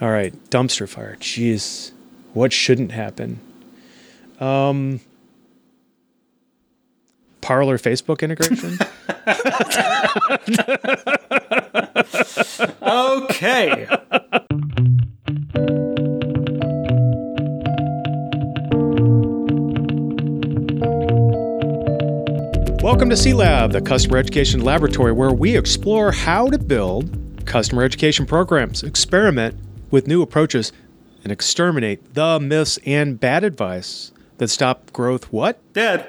All right, dumpster fire. Jeez, what shouldn't happen? Um, Parler Facebook integration. Okay. Welcome to C Lab, the customer education laboratory where we explore how to build customer education programs, experiment with new approaches, and exterminate the myths and bad advice that stop growth. What? Dead.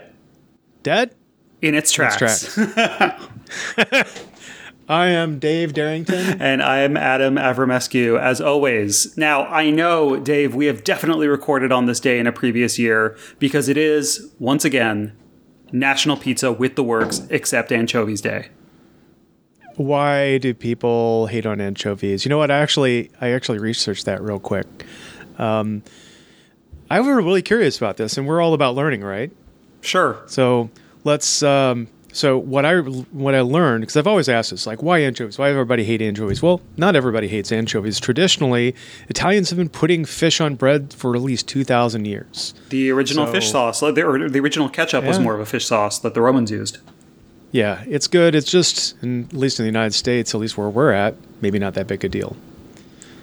Dead? In its tracks. tracks. I am Dave Derington. And I'm Adam Avramescu, as always. Now, I know, Dave, we have definitely recorded on this day in a previous year because it is, once again, National Pizza with the Works, except Anchovies Day. Why do people hate on anchovies? You know what? I actually, I actually researched that real quick. Um, I was really curious about this, and we're all about learning, right? Sure. So let's. Um, so what I what I learned because I've always asked this, like, why anchovies? Why everybody hate anchovies? Well, not everybody hates anchovies. Traditionally, Italians have been putting fish on bread for at least two thousand years. The original So- fish sauce, the, or the original ketchup was more of a fish sauce that the Romans used. Yeah, it's good. It's just, in, at least in the United States, at least where we're at, maybe not that big a deal.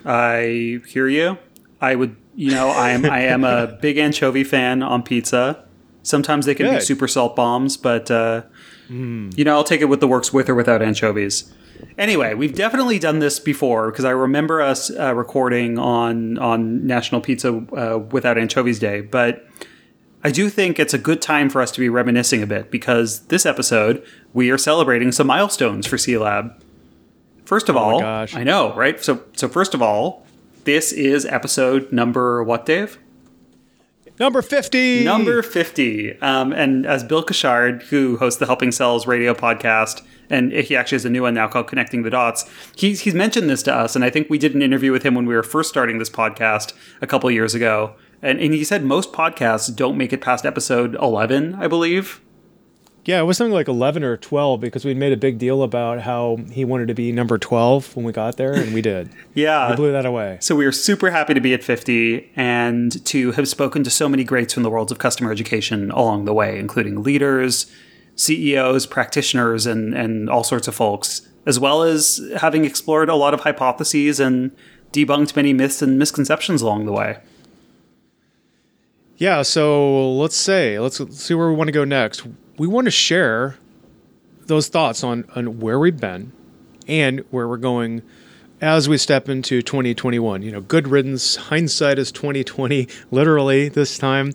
I hear you. I would, you know, I am I am a big anchovy fan on pizza. Sometimes they can be super salt bombs, but uh, you know, I'll take it with the works with or without anchovies. Anyway, we've definitely done this before because I remember us uh, recording on on National Pizza uh, Without Anchovies Day, but I do think it's a good time for us to be reminiscing a bit because this episode we are celebrating some milestones for C Lab. First of all, Oh gosh. I know, right? So, so first of all, this is episode number what, Dave? Number fifty. Number 50. Um, and as Bill Cushard, who hosts the Helping Sells radio podcast, and he actually has a new one now called Connecting the Dots, he's, he's mentioned this to us. And I think we did an interview with him when we were first starting this podcast a couple years ago. And, and he said most podcasts don't make it past episode 11, I believe. Yeah, it was something like eleven or twelve because we made a big deal about how he wanted to be number twelve when we got there, and we did. Yeah. we blew that away. So we are super happy to be at 50 and to have spoken to so many greats from the worlds of customer education along the way, including leaders, CEOs, practitioners, and, and all sorts of folks, as well as having explored a lot of hypotheses and debunked many myths and misconceptions along the way. Yeah, so let's say let's, let's see where we want to go next. We want to share those thoughts on on where we've been and where we're going as we step into 2021. You know, good riddance. Hindsight is 2020, literally this time,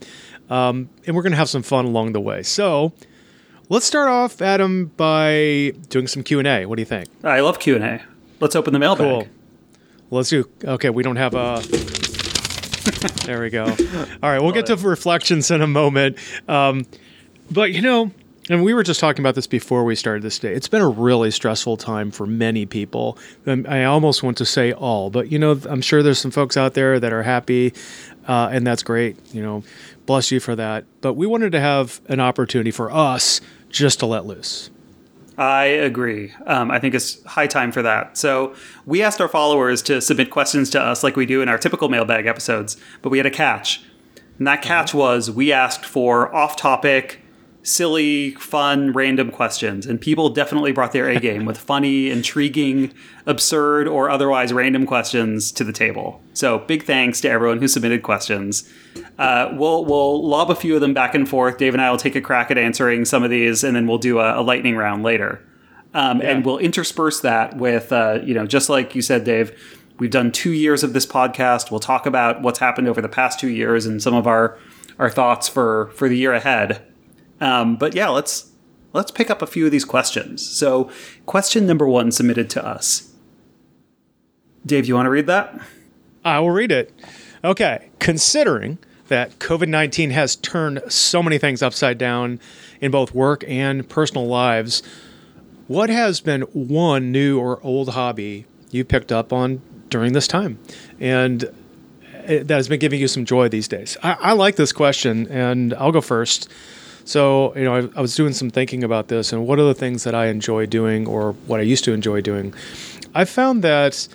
um, and we're going to have some fun along the way. So. Let's start off, Adam, by doing some Q and A. What do you think? I love Q&A. Let's open the mailbag. Cool. Let's do. Okay, we don't have a. there we go. All right, we'll get to reflections in a moment. Um, but you know, and we were just talking about this before we started this day. It's been a really stressful time for many people. Um, I almost want to say all, but you know, I'm sure there's some folks out there that are happy, uh, and that's great. You know, bless you for that. But we wanted to have an opportunity for us just to let loose. I agree. Um, I think it's high time for that. So we asked our followers to submit questions to us like we do in our typical mailbag episodes, but we had a catch. And that catch was we asked for off topic, silly, fun, random questions. And people definitely brought their A game with funny, intriguing, absurd, or otherwise random questions to the table. So big thanks to everyone who submitted questions. Uh, we'll we'll lob a few of them back and forth. Dave and I will take a crack at answering some of these, and then we'll do a, a lightning round later. Um, And we'll intersperse that with, uh, you know, just like you said, Dave. We've done two years of this podcast. We'll talk about what's happened over the past two years and some of our our thoughts for for the year ahead. Um, but yeah, let's let's pick up a few of these questions. So, question number one submitted to us. Dave, you want to read that? I will read it. Okay. Considering that COVID 19 has turned so many things upside down in both work and personal lives, what has been one new or old hobby you picked up on during this time? And that has been giving you some joy these days? I, I like this question, and I'll go first. So, you know, I, I was doing some thinking about this and what are the things that I enjoy doing or what I used to enjoy doing. I found that,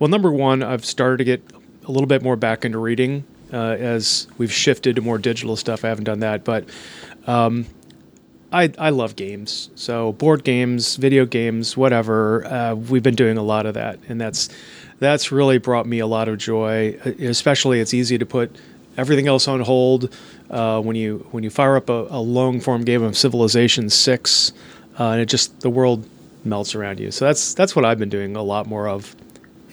well, number one, I've started to get a little bit more back into reading uh, as we've shifted to more digital stuff. I haven't done that, but um, I I love games. So board games, video games, whatever. Uh, we've been doing a lot of that, and that's that's really brought me a lot of joy. Especially, it's easy to put everything else on hold uh, when you when you fire up a, a long form game of Civilization Six, uh, and it just the world melts around you. So that's that's what I've been doing a lot more of.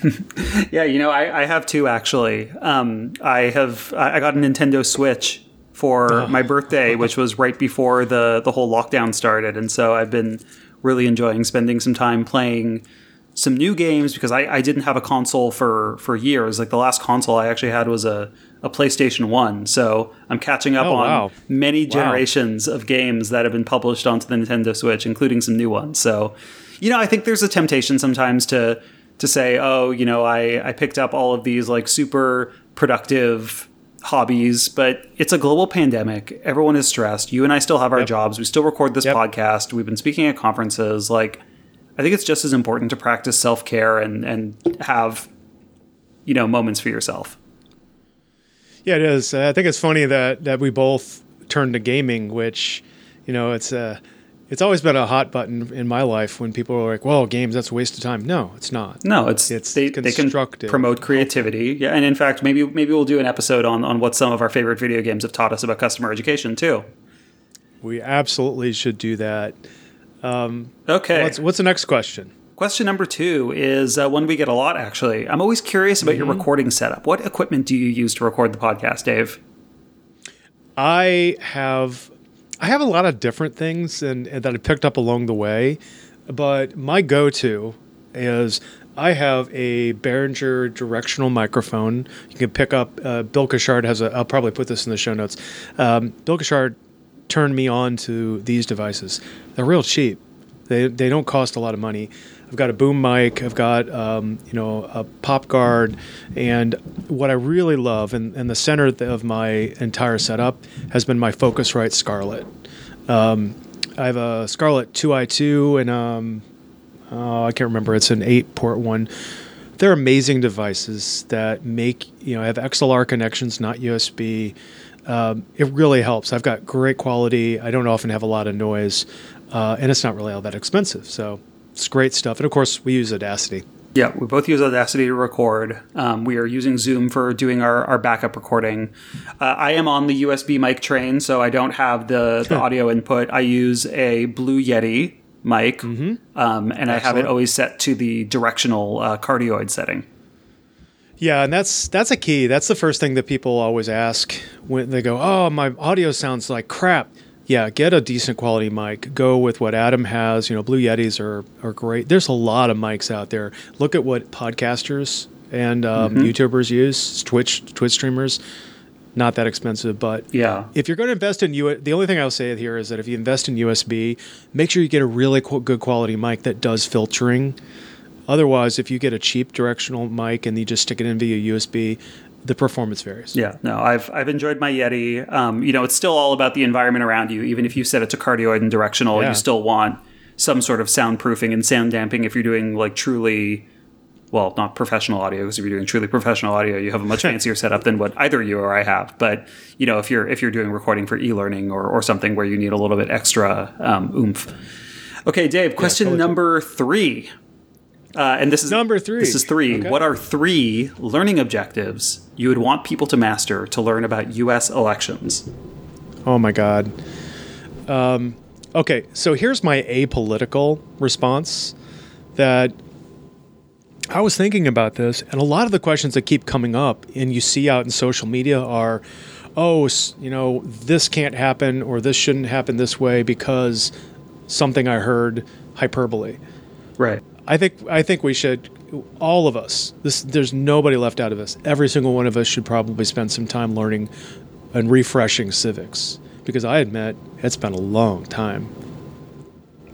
yeah, you know, I, I have two actually. Um, I have I got a Nintendo Switch for oh. my birthday, which was right before the the whole lockdown started, and so I've been really enjoying spending some time playing some new games because I, I didn't have a console for for years. Like the last console I actually had was a, a PlayStation One, so I'm catching up oh, on wow. many generations wow. of games that have been published onto the Nintendo Switch, including some new ones. So, you know, I think there's a temptation sometimes to to say, oh, you know, I, I picked up all of these like super productive hobbies, but it's a global pandemic. Everyone is stressed. You and I still have our yep. jobs. We still record this yep. podcast. We've been speaking at conferences. Like, I think it's just as important to practice self care and and have, you know, moments for yourself. Yeah, it is. I think it's funny that that we both turned to gaming, which, you know, it's a. Uh, it's always been a hot button in my life when people are like, "Well, games that's a waste of time." No, it's not. No, it's it's they, they can promote creativity. Yeah, and in fact, maybe maybe we'll do an episode on on what some of our favorite video games have taught us about customer education too. We absolutely should do that. Um, okay. What's, what's the next question? Question number two is uh, one we get a lot, actually. I'm always curious about mm-hmm. your recording setup. What equipment do you use to record the podcast, Dave? I have I have a lot of different things and, and that I picked up along the way, but my go-to is I have a Behringer directional microphone. You can pick up. Uh, Bill Cushard has a. I'll probably put this in the show notes. Um, Bill Cushard turned me on to these devices. They're real cheap. They they don't cost a lot of money. I've got a boom mic. I've got um, you know a pop guard, and what I really love, and, and the center of my entire setup has been my Focusrite Scarlett. Um, I have a Scarlett 2i2 and um, oh, I can't remember. It's an eight port one. They're amazing devices that make you know I have XLR connections, not USB. Um, it really helps. I've got great quality. I don't often have a lot of noise, uh, and it's not really all that expensive. So it's great stuff. And of course, we use Audacity. Yeah, we both use Audacity to record. Um, we are using Zoom for doing our, our backup recording. Uh, I am on the USB mic train, so I don't have the, the audio input. I use a Blue Yeti mic, mm-hmm. um, and Excellent. I have it always set to the directional uh, cardioid setting. Yeah, and that's that's a key. That's the first thing that people always ask when they go, "Oh, my audio sounds like crap." Yeah, get a decent quality mic. Go with what Adam has. You know, Blue Yetis are are great. There's a lot of mics out there. Look at what podcasters and um, mm-hmm. YouTubers use. Twitch Twitch streamers, not that expensive. But yeah, if you're going to invest in U, the only thing I'll say here is that if you invest in USB, make sure you get a really good quality mic that does filtering. Otherwise, if you get a cheap directional mic and you just stick it in via USB, the performance varies. Yeah, no, I've I've enjoyed my Yeti. Um, you know, it's still all about the environment around you. Even if you set it to cardioid and directional, yeah. you still want some sort of soundproofing and sound damping if you're doing like truly well, not professional audio, because if you're doing truly professional audio, you have a much fancier setup than what either you or I have. But you know, if you're if you're doing recording for e-learning or, or something where you need a little bit extra um, oomph. Okay, Dave. Question yeah, totally number three. Uh, and this is number three. This is three. Okay. What are three learning objectives you would want people to master to learn about U.S. elections? Oh my God. Um, okay, so here's my apolitical response. That I was thinking about this, and a lot of the questions that keep coming up, and you see out in social media, are, "Oh, you know, this can't happen, or this shouldn't happen this way because something I heard." Hyperbole. Right. I think I think we should all of us. This there's nobody left out of this. Every single one of us should probably spend some time learning and refreshing civics because I admit it's been a long time.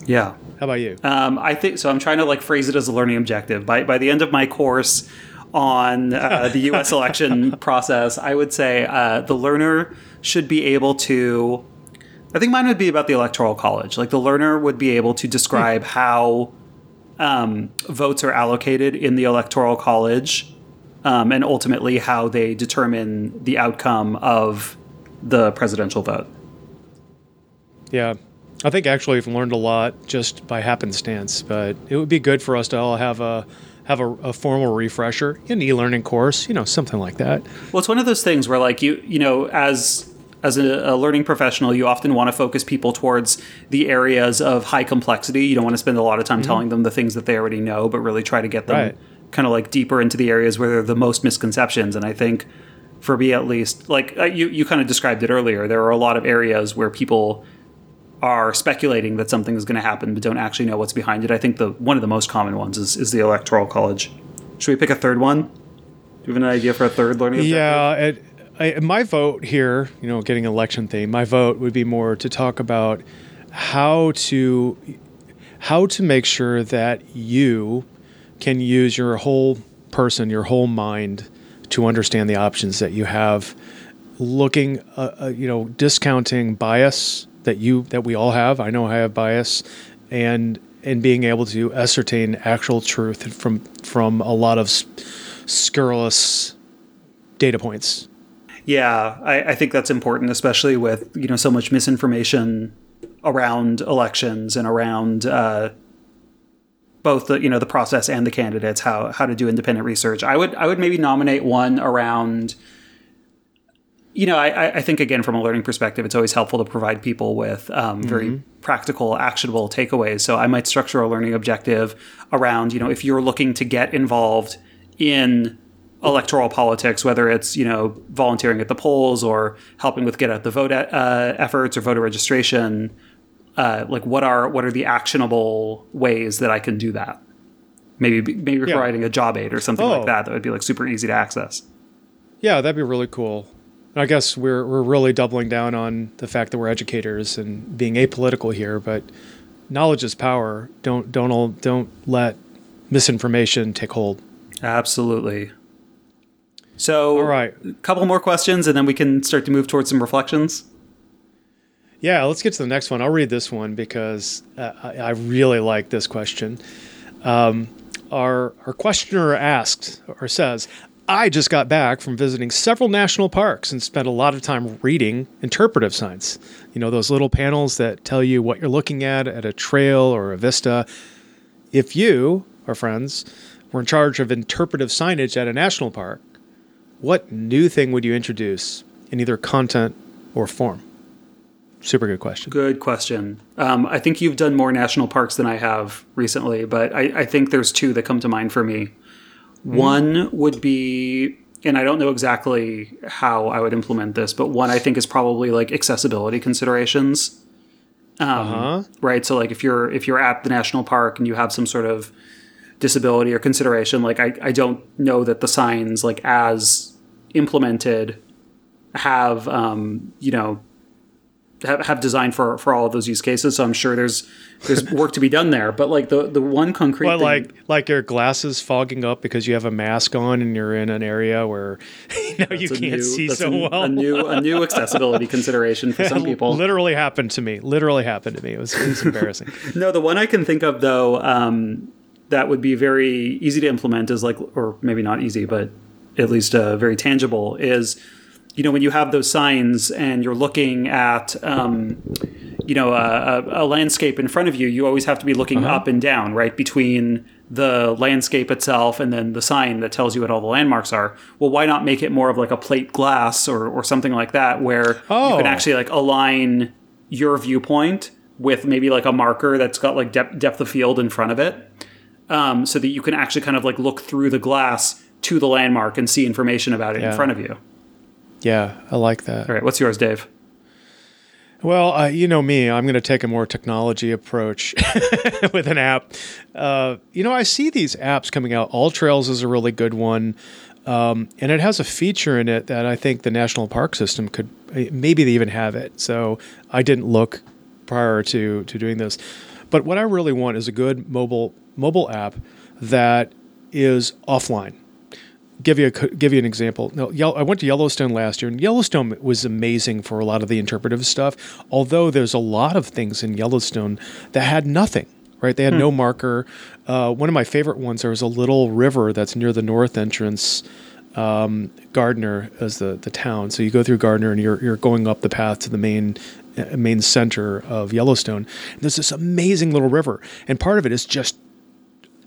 Yeah. How about you? Um, I think so. I'm trying to like phrase it as a learning objective. By by the end of my course on uh, the U.S. election process, I would say uh, the learner should be able to. I think mine would be about the electoral college. Like the learner would be able to describe hmm. how um, votes are allocated in the electoral college um, and ultimately how they determine the outcome of the presidential vote. Yeah. I think actually we've learned a lot just by happenstance, but it would be good for us to all have a have a, a formal refresher, an e-learning course, you know, something like that. Well, it's one of those things where, like you, you know, as as a, a, learning professional, you often want to focus people towards the areas of high complexity. You don't want to spend a lot of time mm-hmm. telling them the things that they already know, but really try to get them right. kind of like deeper into the areas where there are the most misconceptions. And I think, for me at least, like uh, you, you kind of described it earlier, there are a lot of areas where people are speculating that something is going to happen but don't actually know what's behind it. I think the one of the most common ones is, is the electoral college. Should we pick a third one? Do you have an idea for a third learning objective? Yeah, it, I, my vote here, you know, getting election theme, my vote would be more to talk about how to how to make sure that you can use your whole person, your whole mind to understand the options that you have looking uh, uh, you know discounting bias that you that we all have. I know I have bias, and and being able to ascertain actual truth from from a lot of scurrilous data points. Yeah, I, I think that's important, especially with you know so much misinformation around elections and around uh, both the you know the process and the candidates. How how to do independent research. I would I would maybe nominate one around you know, I, I, think again from a learning perspective, it's always helpful to provide people with um, mm-hmm. very practical, actionable takeaways. So I might structure a learning objective around, you know, if you're looking to get involved in electoral politics, whether it's you know volunteering at the polls or helping with get out the vote uh, efforts or voter registration, uh, like what are what are the actionable ways that I can do that? Maybe maybe yeah. providing a job aid or something oh. like that that would be like super easy to access. Yeah, that'd be really cool. I guess we're we're really doubling down on the fact that we're educators and being apolitical here, but knowledge is power. Don't don't don't let misinformation take hold. Absolutely. So, all right, a couple more questions, and then we can start to move towards some reflections. Yeah, let's get to the next one. I'll read this one because uh, I, I, really like this question. Um, our our questioner asked or says, I just got back from visiting several national parks and spent a lot of time reading interpretive signs. You know, those little panels that tell you what you're looking at at a trail or a vista. If you, our friends, were in charge of interpretive signage at a national park, what new thing would you introduce in either content or form? Super good question. Good question. Um, I think you've done more national parks than I have recently, but I, I think there's two that come to mind for me. Mm-hmm. One would be, and I don't know exactly how I would implement this, but one I think is probably like accessibility considerations. Um, uh-huh. Right. So like if you're if you're at the national park and you have some sort of disability or consideration, like I, I don't know that the signs like as implemented have um, you know have, have designed for for all of those use cases. So I'm sure there's there's work to be done there. But like the the one concrete, well, like like your glasses fogging up because you have a mask on and you're in an area where you know you can't new, see so a, well. a new a new accessibility consideration for some people. Literally happened to me. Literally happened to me. It was, it was embarrassing. no, the one I can think of though. Um, that would be very easy to implement is like, or maybe not easy, but at least uh, very tangible is you know, when you have those signs and you're looking at, um, you know, a, a, landscape in front of you, you always have to be looking uh-huh. up and down, right, between the landscape itself and then the sign that tells you what all the landmarks are. Well, why not make it more of like a plate glass or, or something like that, where oh. you can oh. actually like align your viewpoint with maybe like a marker that's got like depth, depth of field in front of it, um, so that you can actually kind of like look through the glass to the landmark and see information about it yeah. in front of you. Yeah, I like that. All right, what's yours, Dave? Well, uh, you know me, I'm going to take a more technology approach with an app. Uh, you know, I see these apps coming out. All Trails is a really good one. Um, and it has a feature in it that I think the National Park System could maybe they even have it. So I didn't look prior to to doing this. But what I really want is a good mobile mobile app that is offline give you a, give you an example. Now, I went to Yellowstone last year, and Yellowstone was amazing for a lot of the interpretive stuff. Although there's a lot of things in Yellowstone that had nothing. Right, they had hmm. no marker. Uh, one of my favorite ones. There was a little river that's near the north entrance um, Gardiner is the the town. So you go through Gardiner and you're you're going up the path to the main uh, main center of Yellowstone. And there's this amazing little river, and part of it is just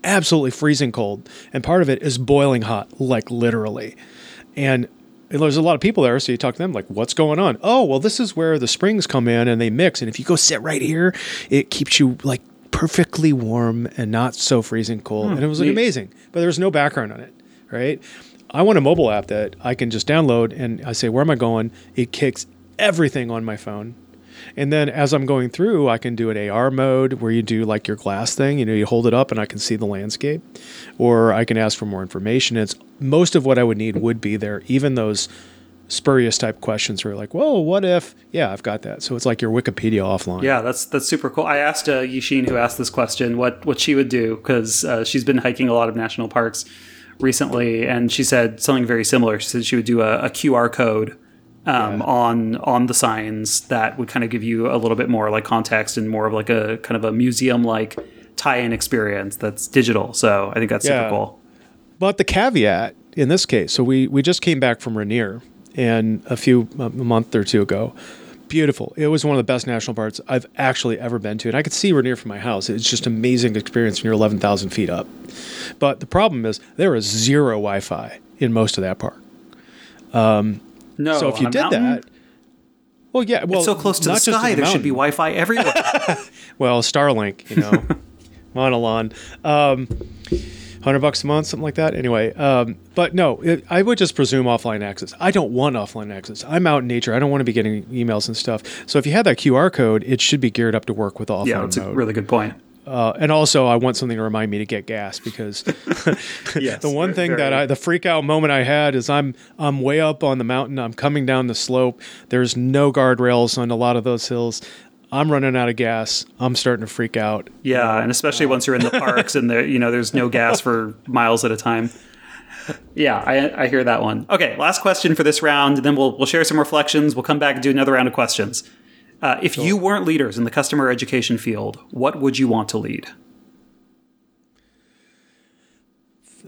absolutely freezing cold, and part of it is boiling hot, like literally. And there's a lot of people there, so you talk to them like, "What's going on?" Oh, well, this is where the springs come in and they mix, and if you go sit right here, it keeps you like perfectly warm and not so freezing cold. Hmm, and it was like neat. amazing, but there was no background on it, right? I want a mobile app that I can just download and I say, "Where am I going?" It kicks everything on my phone. And then as I'm going through, I can do an AR mode where you do like your glass thing. You know, you hold it up and I can see the landscape, or I can ask for more information. It's most of what I would need would be there. Even those spurious type questions where you're like, "Whoa, what if?" Yeah, I've got that. So it's like your Wikipedia offline. Yeah, that's that's super cool. I asked uh, Yishin, who asked this question, what what she would do because uh, she's been hiking a lot of national parks recently, and she said something very similar. She said she would do a, a QR code um, on on the signs that would kind of give you a little bit more like context and more of like a kind of a museum like tie-in experience that's digital. So I think that's Yeah. super cool. But the caveat in this case, so we we just came back from Rainier, and a few a month or two ago, beautiful. It was one of the best national parks I've actually ever been to, and I could see Rainier from my house. It's just amazing experience when you're eleven thousand feet up. But the problem is there is zero Wi-Fi in most of that park. No, so if you did mountain, that, well, yeah, well, it's so close to the not just sky, the there should be. Wi-Fi everywhere. Well, Starlink, you know, Monolon, um, hundred bucks a month, something like that. Anyway, um, but no, it, I would just presume offline access. I don't want offline access. I'm out in nature. I don't want to be getting emails and stuff. So if you had that QR code, it should be geared up to work with offline yeah, that's a really good point. Uh, and also, I want something to remind me to get gas because Yes, the one very- thing that I, the freak out moment I had is I'm I'm way up on the mountain. I'm coming down the slope. There's no guardrails on a lot of those hills. I'm running out of gas. I'm starting to freak out. Yeah, and especially once you're in the parks and there, you know, there's no gas for miles at a time. Yeah, I, I hear that one. Okay, last question for this round. Then we'll we'll share some reflections. We'll come back and do another round of questions. Uh, if you weren't leaders in the customer education field, what would you want to lead?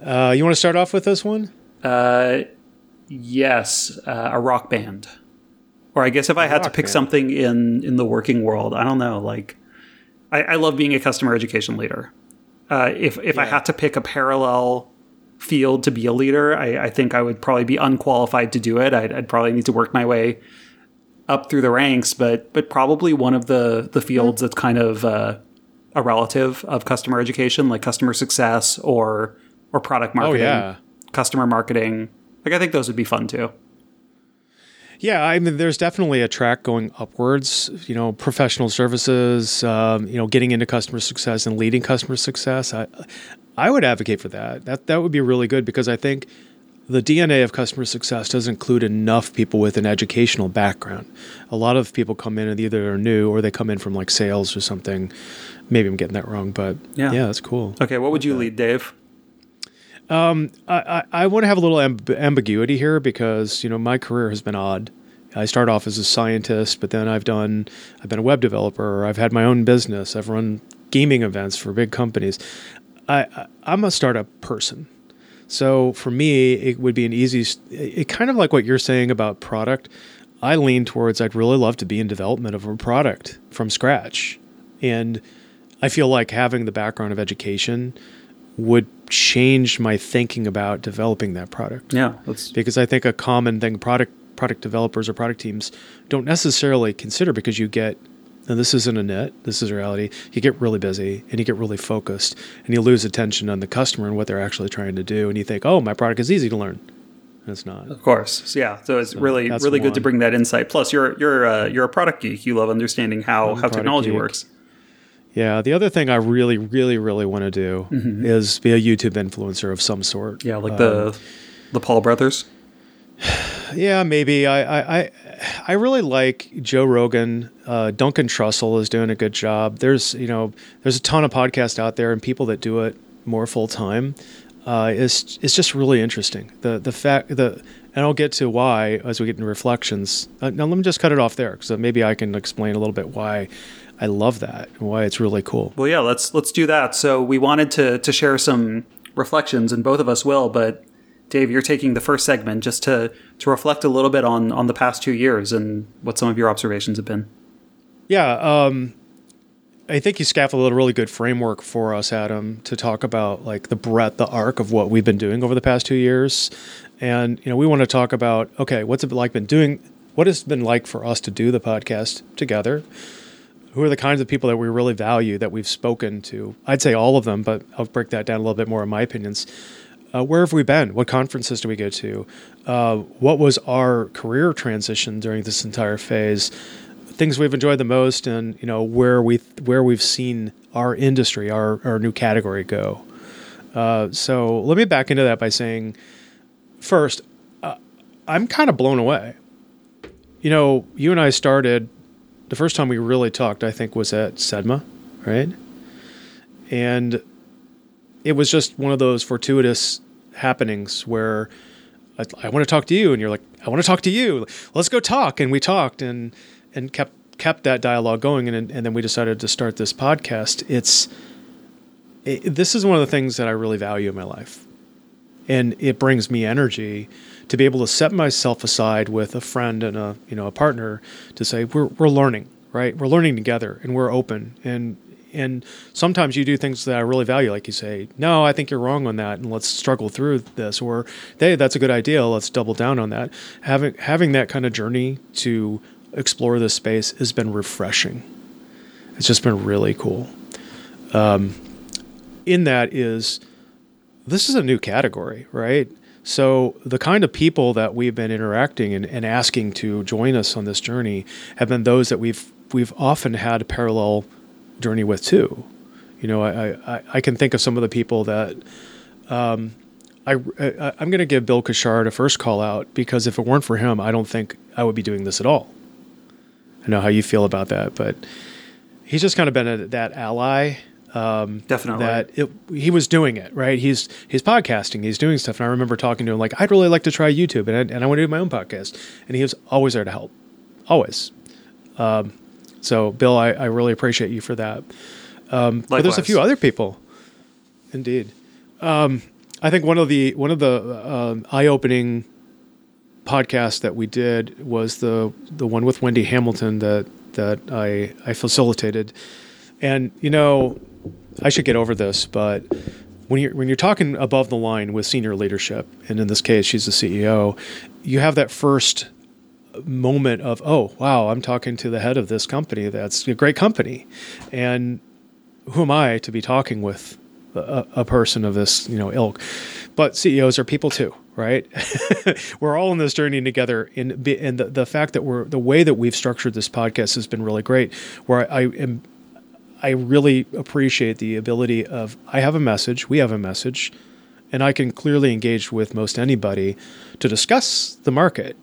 Uh, you want to start off with this one? Uh, yes, uh, a rock band. Or I guess if I had to pick band. something in in the working world, I don't know. Like, I, I love being a customer education leader. Uh, if if I had to pick a parallel field to be a leader, I, I think I would probably be unqualified to do it. I'd, I'd probably need to work my way up through the ranks, but but probably one of the the fields that's kind of uh, a relative of customer education, like customer success or or product Oh marketing yeah, customer marketing. Like I think those would be fun too. yeah. I mean, there's definitely a track going upwards. You know, professional services. Um, you know, getting into customer success and leading customer success. I I would advocate for that. That that would be really good because I think the DNA of customer success doesn't include enough people with an educational background. A lot of people come in and either are new or they come in from like sales or something. Maybe I'm getting that wrong, but Yeah. yeah, that's cool. Okay, what would you lead, Dave? Um, I, I, I want to have a little amb- ambiguity here because you know my career has been odd. I started off as a scientist, but then I've done I've been a web developer. I've had my own business. I've run gaming events for big companies. I, I I'm a startup person, so for me it would be an easy. It, kind of like what you're saying about product. I lean towards I'd really love to be in development of a product from scratch, and I feel like having the background of education would change my thinking about developing that product Yeah, because I think a common thing product product developers or product teams don't necessarily consider because you get and this isn't a net this is reality you get really busy and you get really focused and you lose attention on the customer and what they're actually trying to do and you think oh my product is easy to learn and it's not Of course, So, yeah. So it's really, that's really good to bring that insight. Plus, you're you're uh, you're a product geek. You love understanding how how technology geek. works. yeah the other thing I really really really want to do is be a YouTube influencer of some sort Yeah, like the the Paul brothers. Yeah, maybe. I I I, really like Joe Rogan. Uh, Duncan Trussell is doing a good job. There's you know there's a ton of podcasts out there and people that do it more full time. Uh, it's it's just really interesting. The the fact the and I'll get to why as we get into reflections. Uh, now let me just cut it off there because maybe I can explain a little bit why I love that and why it's really cool. Well, yeah, let's let's do that. So we wanted to to share some reflections, and both of us will. But Dave, you're taking the first segment just to to reflect a little bit on on the past two years and what some of your observations have been. Yeah, um, I think you scaffolded a really good framework for us, Adam, to talk about like the breadth, the arc of what we've been doing over the past two years, and you know we want to talk about okay, what's it like been doing? What has been like for us to do the podcast together? Who are the kinds of people that we really value that we've spoken to? I'd say all of them, but I'll break that down a little bit more in my opinions. Uh, where have we been? What conferences do we go to? Uh, what was our career transition during this entire phase? Things we've enjoyed the most, and you know where we where we've seen our industry, our our new category go. Uh, so let me back into that by saying, first, uh, I'm kind of blown away. You know, you and I started the first time we really talked. I think was at CEdMA, right? And it was just one of those fortuitous happenings where I, I want to talk to you, and you're like, I want to talk to you. Let's go talk, and we talked, and and kept kept that dialogue going, and and then we decided to start this podcast. It's it, this is one of the things that I really value in my life, and it brings me energy to be able to set myself aside with a friend and a you know a partner to say we're we're learning, right? We're learning together, and we're open, and and sometimes you do things that I really value, like you say, no, I think you're wrong on that, and let's struggle through this, or hey, that's a good idea, let's double down on that. Having having that kind of journey to explore this space has been refreshing. It's just been really cool. Um, in that is this is a new category, right? So the kind of people that we've been interacting and, and asking to join us on this journey have been those that we've we've often had parallel journey with too. You know, I, I, I can think of some of the people that um, I, I am going to give Bill Cushard a first call out because if it weren't for him, I don't think I would be doing this at all. I know how you feel about that, but he's just kind of been a, that ally. Um, Definitely. That it, he was doing it right. He's he's podcasting. He's doing stuff, and I remember talking to him like, I'd really like to try YouTube, and I, and I want to do my own podcast. And he was always there to help, always. Um, so, Bill, I, I really appreciate you for that. Um, but there's a few other people, indeed. Um, I think one of the one of the uh, eye-opening podcasts that we did was the the one with Wendy Hamilton that that I I facilitated, and you know, I should get over this, but when you're when you're talking above the line with senior leadership, and in this case, she's the CEO, you have that first moment of oh wow i'm talking to the head of this company that's a great company. And who am i to be talking with a, a person of this you know ilk? But ceos are people too right? We're all in this journey together. And, and the, the fact that we're the way that we've structured this podcast has been really great where i, I am i really appreciate the ability of i have a message we have a message and i can clearly engage with most anybody to discuss the market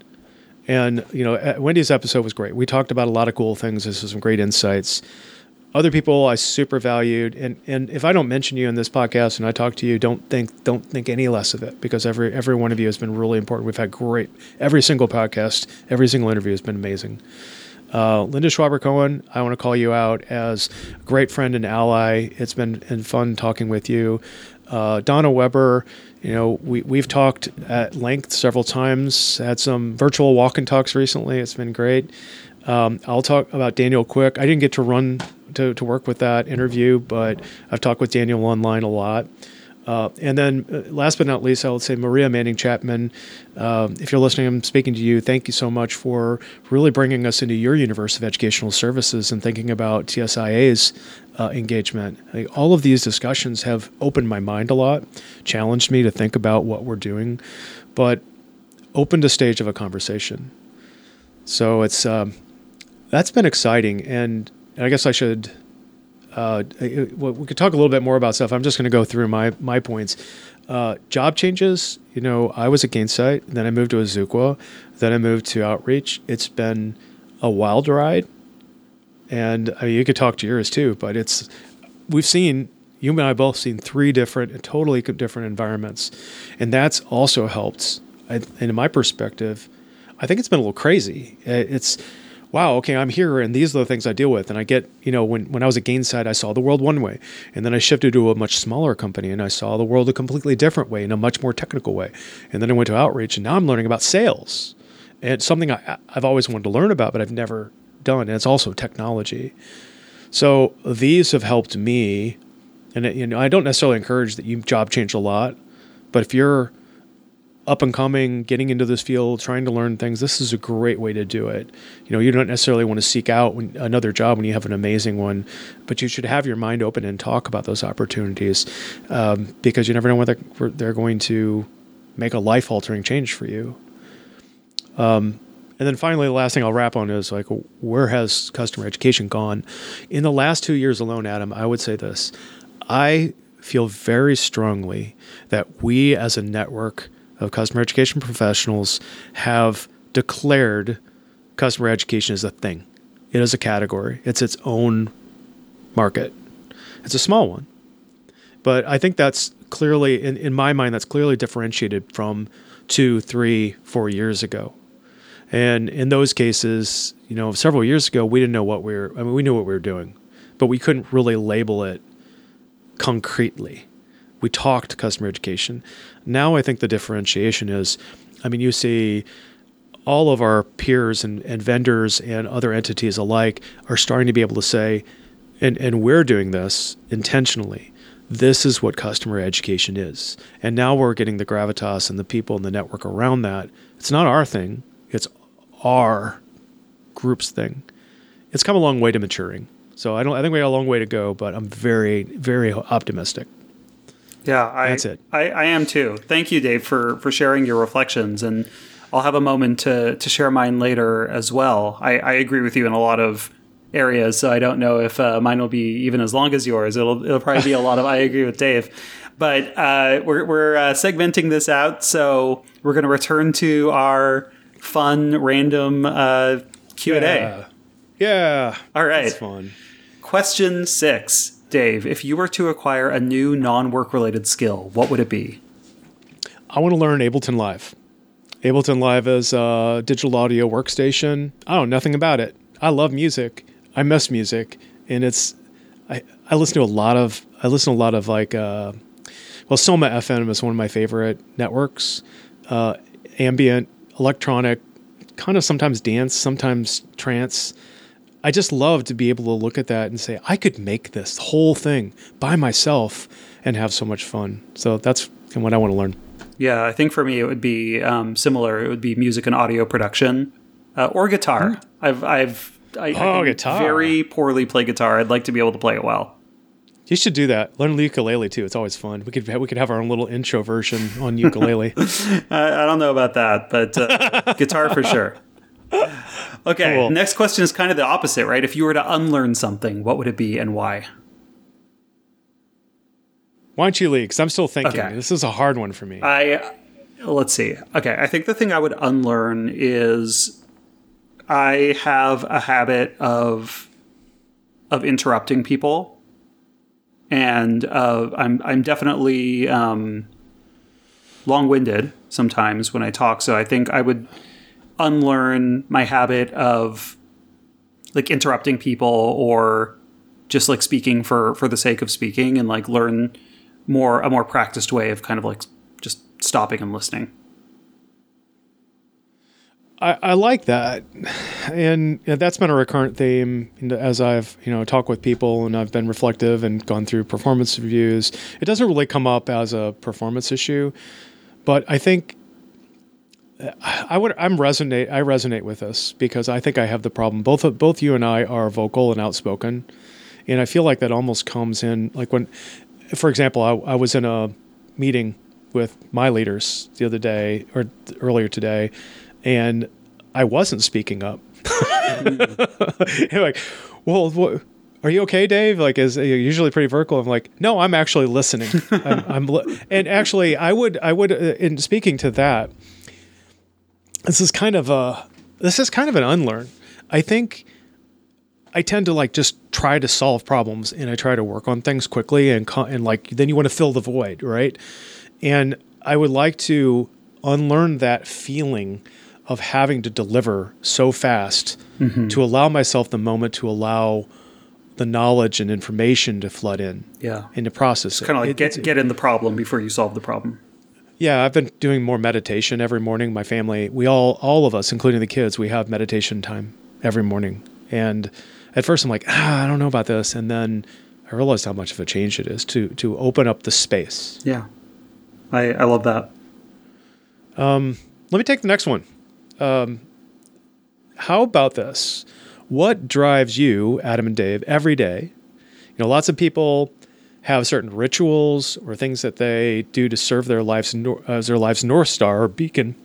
and you know, Wendy's episode was great. We talked about a lot of cool things. This was some great insights. Other people I super valued, and and if I don't mention you in this podcast and I talk to you, don't think don't think any less of it because every every one of you has been really important. We've had great every single podcast, every single interview has been amazing. Uh, Linda Schwaber Cohen, I want to call you out as a great friend and ally. It's been fun talking with you. Uh, Donna Weber, you know, we, we've talked at length several times, had some virtual walk and talks recently. It's been great. Um, I'll talk about Daniel Quick. I didn't get to run to, to work with that interview, but I've talked with Daniel online a lot. Uh, and then, uh, last but not least, I would say Maria Manning Chapman. Uh, if you're listening, I'm speaking to you. Thank you so much for really bringing us into your universe of educational services and thinking about TSIA's uh, engagement. Like, all of these discussions have opened my mind a lot, challenged me to think about what we're doing, but opened a stage of a conversation. So it's um, that's been exciting, and I guess I should uh, we could talk a little bit more about stuff. I'm just going to go through my my points. Uh, job changes. You know, I was at Gainsight, then I moved to Azuqua, then I moved to Outreach. It's been a wild ride, and I mean, you could talk to yours too. But it's we've seen you and I both seen three different, totally different environments, and that's also helped. And in my perspective, I think it's been a little crazy. It's wow, okay, I'm here and these are the things I deal with. And I get, you know, when, when I was at Gainsight, I saw the world one way. And then I shifted to a much smaller company and I saw the world a completely different way in a much more technical way. And then I went to outreach and now I'm learning about sales. And it's something I, I've always wanted to learn about, but I've never done. And it's also technology. So these have helped me. And, it, you know, I don't necessarily encourage that you job change a lot, but if you're up and coming, getting into this field, trying to learn things, this is a great way to do it. You know, you don't necessarily want to seek out when, another job when you have an amazing one, but you should have your mind open and talk about those opportunities um, because you never know whether they're going to make a life altering change for you. Um, and then finally, the last thing I'll wrap on is like, where has customer education gone? In the last two years alone, Adam, I would say this. I feel very strongly that we as a network of customer education professionals have declared customer education as a thing. It is a category, it's its own market. It's a small one. But I think that's clearly, in, in my mind, that's clearly differentiated from two, three, four years ago. And in those cases, you know, several years ago, we didn't know what we were, I mean, we knew what we were doing, but we couldn't really label it concretely we talked customer education. Now I think the differentiation is, I mean, you see all of our peers and, and vendors and other entities alike are starting to be able to say, and, and we're doing this intentionally. This is what customer education is. And now we're getting the gravitas and the people in the network around that. It's not our thing, it's our group's thing. It's come a long way to maturing. So I don't I think we got a long way to go, but I'm very, very optimistic. Yeah, I, that's it. I, I am too. Thank you, Dave, for for sharing your reflections, and I'll have a moment to to share mine later as well. I, I agree with you in a lot of areas, so I don't know if uh, mine will be even as long as yours. It'll it'll probably be a lot of I agree with Dave. But uh, we're we're uh, segmenting this out, so we're going to return to our fun random uh, Q and A. Yeah. All right. That's fun. Question six. Dave, if you were to acquire a new non work related skill, what would it be? I want to learn Ableton Live. Ableton Live is a digital audio workstation. I know nothing about it. I love music. I miss music, and it's I, I listen to a lot of I listen to a lot of like uh, well Soma FM is one of my favorite networks. Uh, ambient, electronic, kind of sometimes dance, sometimes trance. I just love to be able to look at that and say, I could make this whole thing by myself and have so much fun. So that's what I want to learn. Yeah, I think for me it would be um, similar. It would be music and audio production uh, or guitar. Mm. I've I've I, oh, I guitar. very poorly play guitar. I'd like to be able to play it well. You should do that. Learn the ukulele too. It's always fun. We could we could have our own little intro version on ukulele. I, I, don't know about that, but uh, guitar for sure. Okay, cool. next question is kind of the opposite, right? If you were to unlearn something, what would it be and why? Why don't you lead? Because I'm still thinking. Okay. This is a hard one for me. I let's see. Okay, I think the thing I would unlearn is I have a habit of of interrupting people, and uh, I'm I'm definitely um, long winded sometimes when I talk. So I think I would unlearn my habit of like interrupting people or just like speaking for for the sake of speaking and like learn more a more practiced way of kind of like just stopping and listening. I, I like that, and that's been a recurrent theme as I've you know talked with people and I've been reflective and gone through performance reviews. It doesn't really come up as a performance issue, but I think I would I'm resonate I resonate with this because I think I have the problem. Both both you and I are vocal and outspoken, and I feel like that almost comes in like when, for example, I, I was in a meeting with my leaders the other day or earlier today, and I wasn't speaking up. like, well, what, are you okay, Dave? Like, is you're usually pretty vertical. I'm like, no, I'm actually listening. I'm, I'm li-. and actually, I would, I would, uh, in speaking to that, this is kind of a this is kind of an unlearn. I think I tend to like just try to solve problems and I try to work on things quickly and and like then you want to fill the void, right? And I would like to unlearn that feeling of having to deliver so fast mm-hmm. to allow myself the moment to allow the knowledge and information to flood in Yeah. and to process it. Kind of like It- get get in the problem before you solve the problem. Yeah, I've been doing more meditation every morning. My family, we all, all of us, including the kids, we have meditation time every morning. And at first, I'm like, ah, I don't know about this, and then I realized how much of a change it is to to open up the space. Yeah. I I love that. Let me take the next one. Um, how about this? What drives you, Adam and Dave, every day? You know, lots of people have certain rituals or things that they do to serve their lives as uh, their lives north star or beacon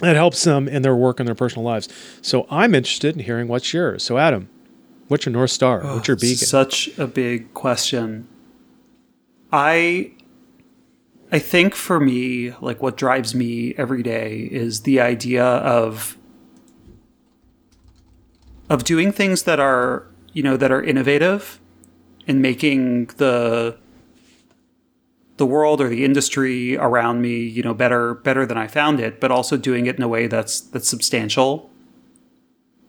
that helps them in their work and their personal lives. So I'm interested in hearing what's yours. So Adam, what's your north star? what's oh, your beacon? Such a big question. I I think for me, like what drives me every day is the idea of of doing things that are, you know, that are innovative and making the the world or the industry around me, you know, better better than I found it, but also doing it in a way that's that's substantial.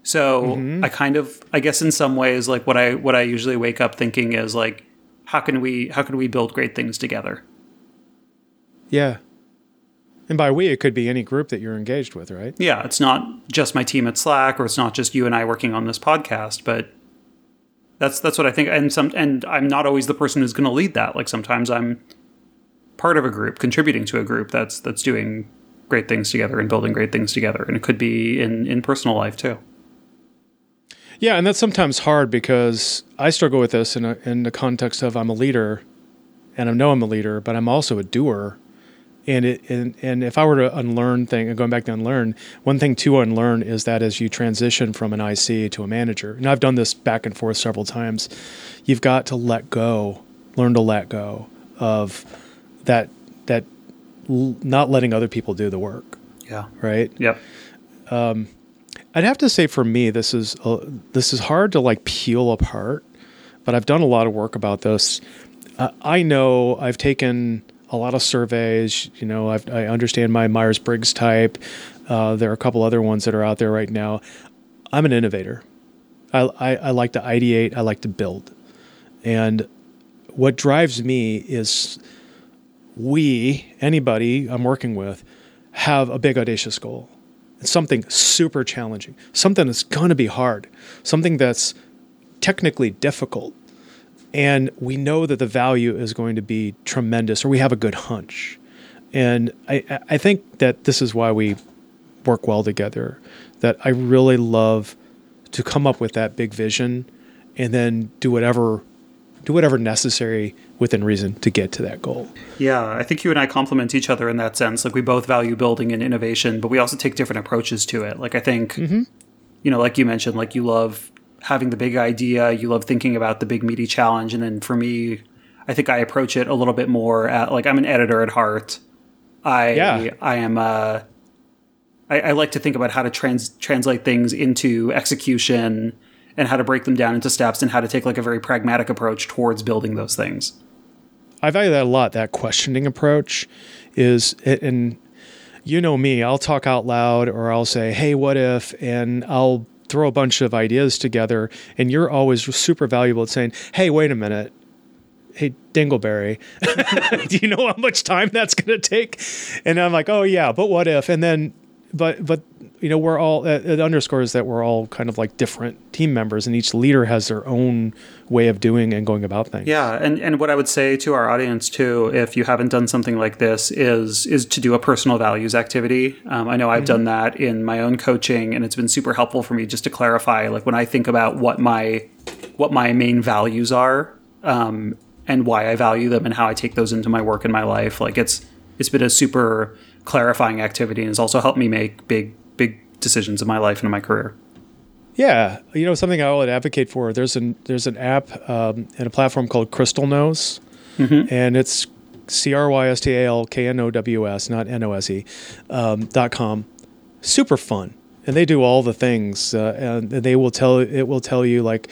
So mm-hmm. I kind of, I guess, in some ways, like what I what I usually wake up thinking is like, how can we how can we build great things together? yeah. And by we, it could be any group that you're engaged with, right? Yeah, it's not just my team at Slack, or it's not just you and I working on this podcast, but that's that's what I think. And some, and I'm not always the person who's going to lead that. Like sometimes I'm part of a group, contributing to a group that's that's doing great things together and building great things together, and it could be in in personal life too. Yeah, and that's sometimes hard because I struggle with this in a, in the context of I'm a leader, and I know I'm a leader, but I'm also a doer. And it and, and if I were to unlearn thing and going back to unlearn, one thing to unlearn is that as you transition from an IC to a manager, and I've done this back and forth several times, you've got to let go, learn to let go of that that l- not letting other people do the work, Yeah. right? Yep. I'd have to say for me, this is uh, this is hard to like peel apart, but I've done a lot of work about this. Uh, I know I've taken a lot of surveys. You know, I've, I understand my Myers Briggs type. Uh, there are a couple other ones that are out there right now. I'm an innovator. I, I, I like to ideate. I like to build, and what drives me is we anybody I'm working with have a big audacious goal it's something super challenging, something that's going to be hard, something that's technically difficult. And we know that the value is going to be tremendous, or we have a good hunch. And I, I- think that this is why we work well together. That I really love to come up with that big vision and then do whatever do whatever necessary within reason to get to that goal. Yeah, I think you and I complement each other in that sense. Like we both value building and innovation, but we also take different approaches to it. Like I think, mm-hmm. you know, like you mentioned, like you love having the big idea, you love thinking about the big meaty challenge, and then for me, I think I approach it a little bit more at like I'm an editor at heart. I Yeah. I am uh I, I like to think about how to trans translate things into execution and how to break them down into steps and how to take like a very pragmatic approach towards building those things. I value that a lot. That questioning approach is, and you know me, I'll talk out loud or I'll say, "Hey, what if?" and I'll throw a bunch of ideas together. And you're always super valuable at saying, "Hey, wait a minute." Hey, Dingleberry, do you know how much time that's going to take? And I'm like, oh yeah, but what if? And then, but but you know, we're all uh, it underscores that we're all kind of like different team members, and each leader has their own way of doing and going about things. Yeah, and, and what I would say to our audience too, if you haven't done something like this, is is to do a personal values activity. Um, I know I've done that in my own coaching, and it's been super helpful for me just to clarify, like when I think about what my what my main values are, um, and why I value them, and how I take those into my work and my life. Like it's it's been a super clarifying activity, and it's also helped me make big decisions in my life and in my career. Yeah, you know something I would advocate for. There's an there's an app um, and a platform called Crystal Knows, and it's C R Y S T A L K N O W S, not N O S E, um, dot com. Super fun, and they do all the things, uh, and they will tell it will tell you like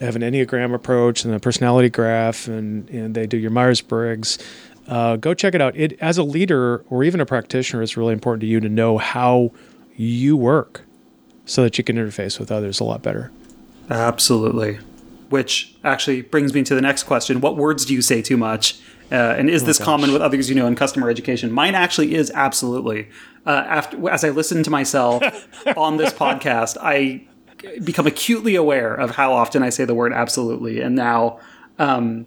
have an enneagram approach and a personality graph, and and they do your Myers Briggs. Uh, go check it out. It as a leader or even a practitioner, it's really important to you to know how you work so that you can interface with others a lot better. Absolutely. Which actually brings me to the next question. What words do you say too much? Uh, and is this gosh. common with others you know in customer education? Mine actually is absolutely. Uh, after as I listen to myself on this podcast, I become acutely aware of how often I say the word absolutely, and now um,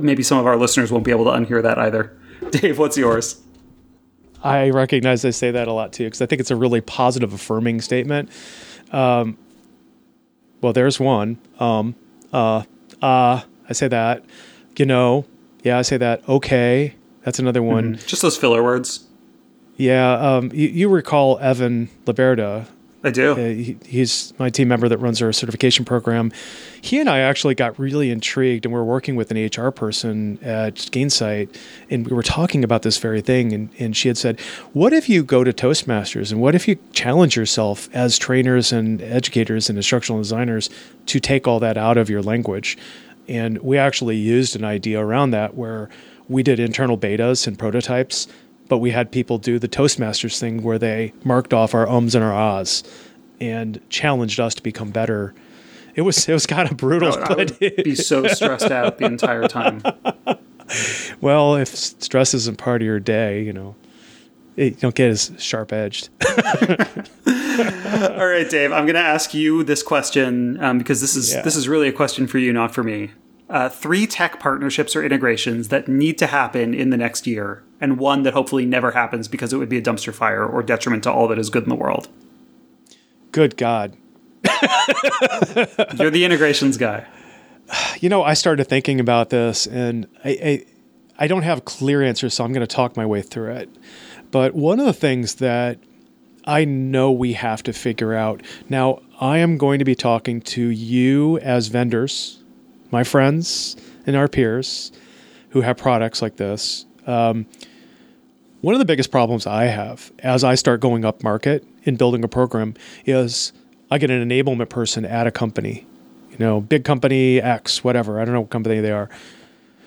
maybe some of our listeners won't be able to unhear that either. Dave, what's yours? I recognize I say that a lot too because I think it's a really positive, affirming statement. Um, well, there's one. Um, uh, uh, I say that. You know, yeah, I say that. Okay, that's another one. Just those filler words. Yeah, um, you, you recall Evan Liberta. I do. Uh, he, he's my team member that runs our certification program. He and I actually got really intrigued, and we are working with an HR person at Gainsight, and we were talking about this very thing. And, and she had said, "What if you go to Toastmasters, and what if you challenge yourself as trainers and educators and instructional designers to take all that out of your language?" And we actually used an idea around that where we did internal betas and prototypes but we had people do the Toastmasters thing where they marked off our ums and our ahs and challenged us to become better. It was it was kind of brutal, I would but be so stressed out the entire time. well, if stress isn't part of your day, you know, it, you don't get as sharp edged. All right, Dave. I'm going to ask you this question um, because this is Yeah. this is really a question for you, not for me. Uh, three tech partnerships or integrations that need to happen in the next year, and one that hopefully never happens because it would be a dumpster fire or detriment to all that is good in the world. Good God. You're the integrations guy. You know, I started thinking about this, and I, I, I don't have clear answers, so I'm going to talk my way through it. But one of the things that I know we have to figure out now, I am going to be talking to you as vendors, my friends and our peers who have products like this. Um, one of the biggest problems I have as I start going up market in building a program is I get an enablement person at a company, you know, big company X, whatever. I don't know what company they are.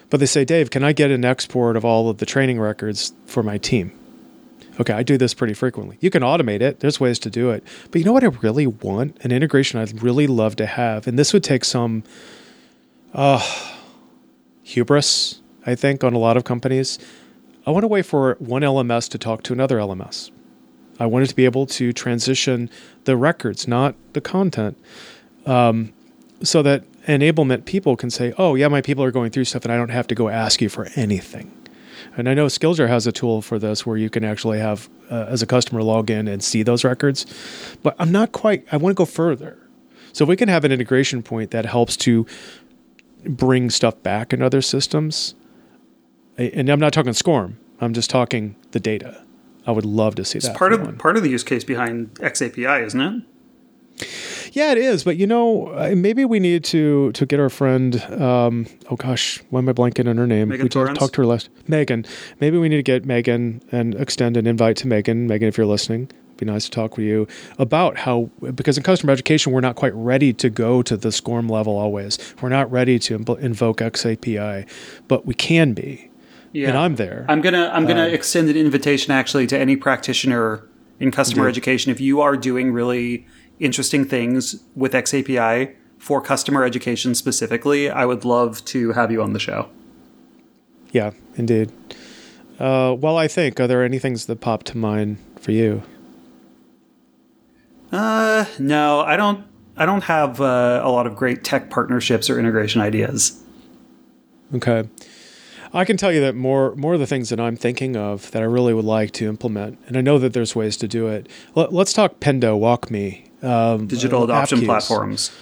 But they say, Dave, can I get an export of all of the training records for my team? Okay, I do this pretty frequently. You can automate it. There's ways to do it. But you know what I really want? An integration I'd really love to have. And this would take some uh, hubris, I think, on a lot of companies. I want a way for one LMS to talk to another LMS. I wanted to be able to transition the records, not the content, um, so that enablement people can say, oh, yeah, my people are going through stuff and I don't have to go ask you for anything. And I know Skilljar has a tool for this where you can actually have, uh, as a customer, log in and see those records. But I'm not quite, I want to go further. So if we can have an integration point that helps to bring stuff back in other systems, and I'm not talking SCORM, I'm just talking the data. I would love to see that. It's part of one. part of the use case behind XAPI, isn't it? Yeah, it is. But you know, maybe we need to to get our friend. Um, oh gosh, why am I blanking on her name? Megan we Torrance? talked to her last. Megan. Maybe we need to get Megan and extend an invite to Megan. Megan, if you're listening, be nice to talk with you about how because in customer education we're not quite ready to go to the SCORM level. Always, we're not ready to invoke XAPI, but we can be. Yeah, And I'm there. I'm gonna I'm gonna extend an invitation actually to any practitioner in customer education. If you are doing really interesting things with XAPI for customer education specifically, I would love to have you on the show. Yeah, indeed. Uh, well, I think are there any things that pop to mind for you? Uh, no, I don't. I don't have uh, a lot of great tech partnerships or integration ideas. Okay. I can tell you that more more of the things that I'm thinking of that I really would like to implement, and I know that there's ways to do it. Let, us talk Pendo, WalkMe, um, Digital uh, adoption platforms.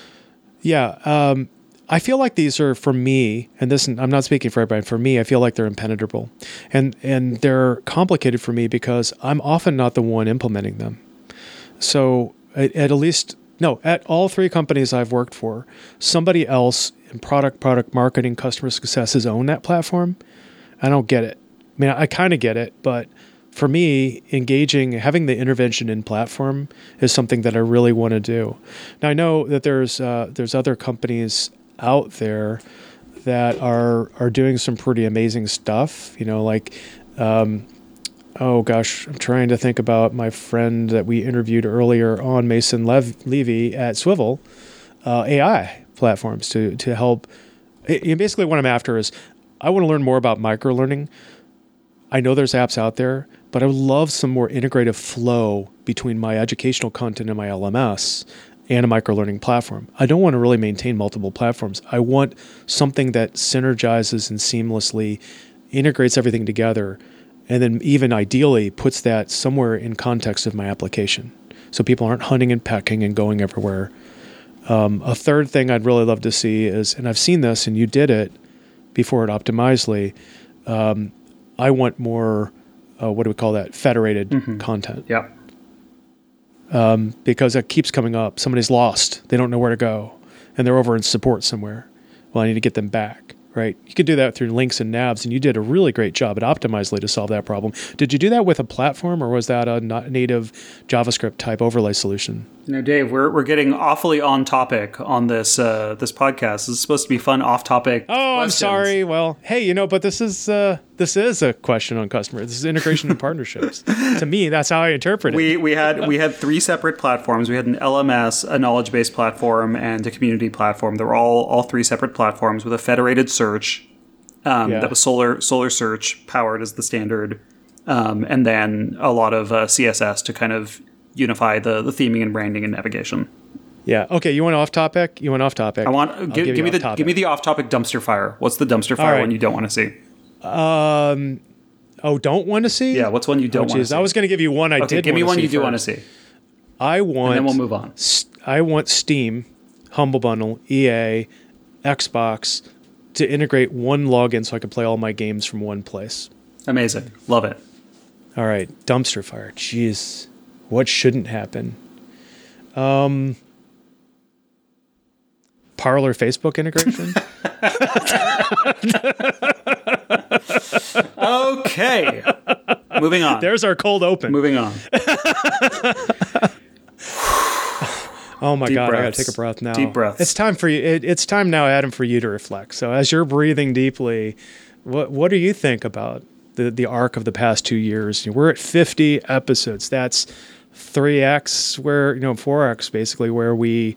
Yeah, um, I feel like these are for me, and this I'm not speaking for everybody. For me, I feel like they're impenetrable, and and they're complicated for me because I'm often not the one implementing them. So at, at least no, at all three companies I've worked for, somebody else in product, product marketing, customer success has owned that platform. I don't get it. I mean, I kind of get it, but for me, engaging, having the intervention in platform is something that I really want to do. Now I know that there's uh, there's other companies out there that are are doing some pretty amazing stuff. You know, like um, oh gosh, I'm trying to think about my friend that we interviewed earlier on Mason Lev- Levy at Swivel uh, AI platforms to to help. Basically, what I'm after is I want to learn more about micro learning. I know there's apps out there, but I would love some more integrative flow between my educational content and my LMS and a micro learning platform. I don't want to really maintain multiple platforms. I want something that synergizes and seamlessly integrates everything together and then even ideally puts that somewhere in context of my application. So people aren't hunting and pecking and going everywhere. Um, a third thing i'd really love to see is and i've seen this and you did it before at optimizely um, i want more uh, what do we call that? Federated mm-hmm. content. Yeah. Um, because it keeps coming up. Somebody's lost. They don't know where to go. And they're over in support somewhere. Well i need to get them back right? You could do that through links and navs, and you did a really great job at Optimizely to solve that problem. Did you do that with a platform, or was that a native JavaScript type overlay solution? You know, Dave, we're, we're getting awfully on topic on this uh, this podcast. This is supposed to be fun, off topic. Oh, questions. I'm sorry. Well, hey, you know, but this is uh, this is a question on customer. This is integration and partnerships. to me, that's how I interpret it. We we had we had three separate platforms. We had an LMS, a knowledge based platform, and a community platform. They were all all three separate platforms with a federated search um, yeah. that was solar Solr Search powered as the standard, um, and then a lot of uh, CSS to kind of unify the the theming and branding and navigation. Yeah. Okay. You went off topic? You went off topic? I want give, give me the topic. give me the off topic dumpster fire. What's the dumpster fire right. one you don't want to see? Um. Oh, don't want to see? Yeah. What's one you don't oh, want to see? I was going to give you one I okay, did. Give me one you do want to see. I want. And then we'll move on. I want Steam, Humble Bundle, EA, Xbox to integrate one login so I can play all my games from one place. Amazing. Love it. All right. Dumpster fire. Jeez. What shouldn't happen? Um, Parler Facebook integration. okay. Moving on. There's our cold open. Moving on. oh my Deep god, breaths. I gotta take a breath now. Deep breath. It's time for you. It, it's time now, Adam, for you to reflect. So as you're breathing deeply, what what do you think about the the arc of the past two years? We're at 50 episodes. That's 3x where you know 4x basically where we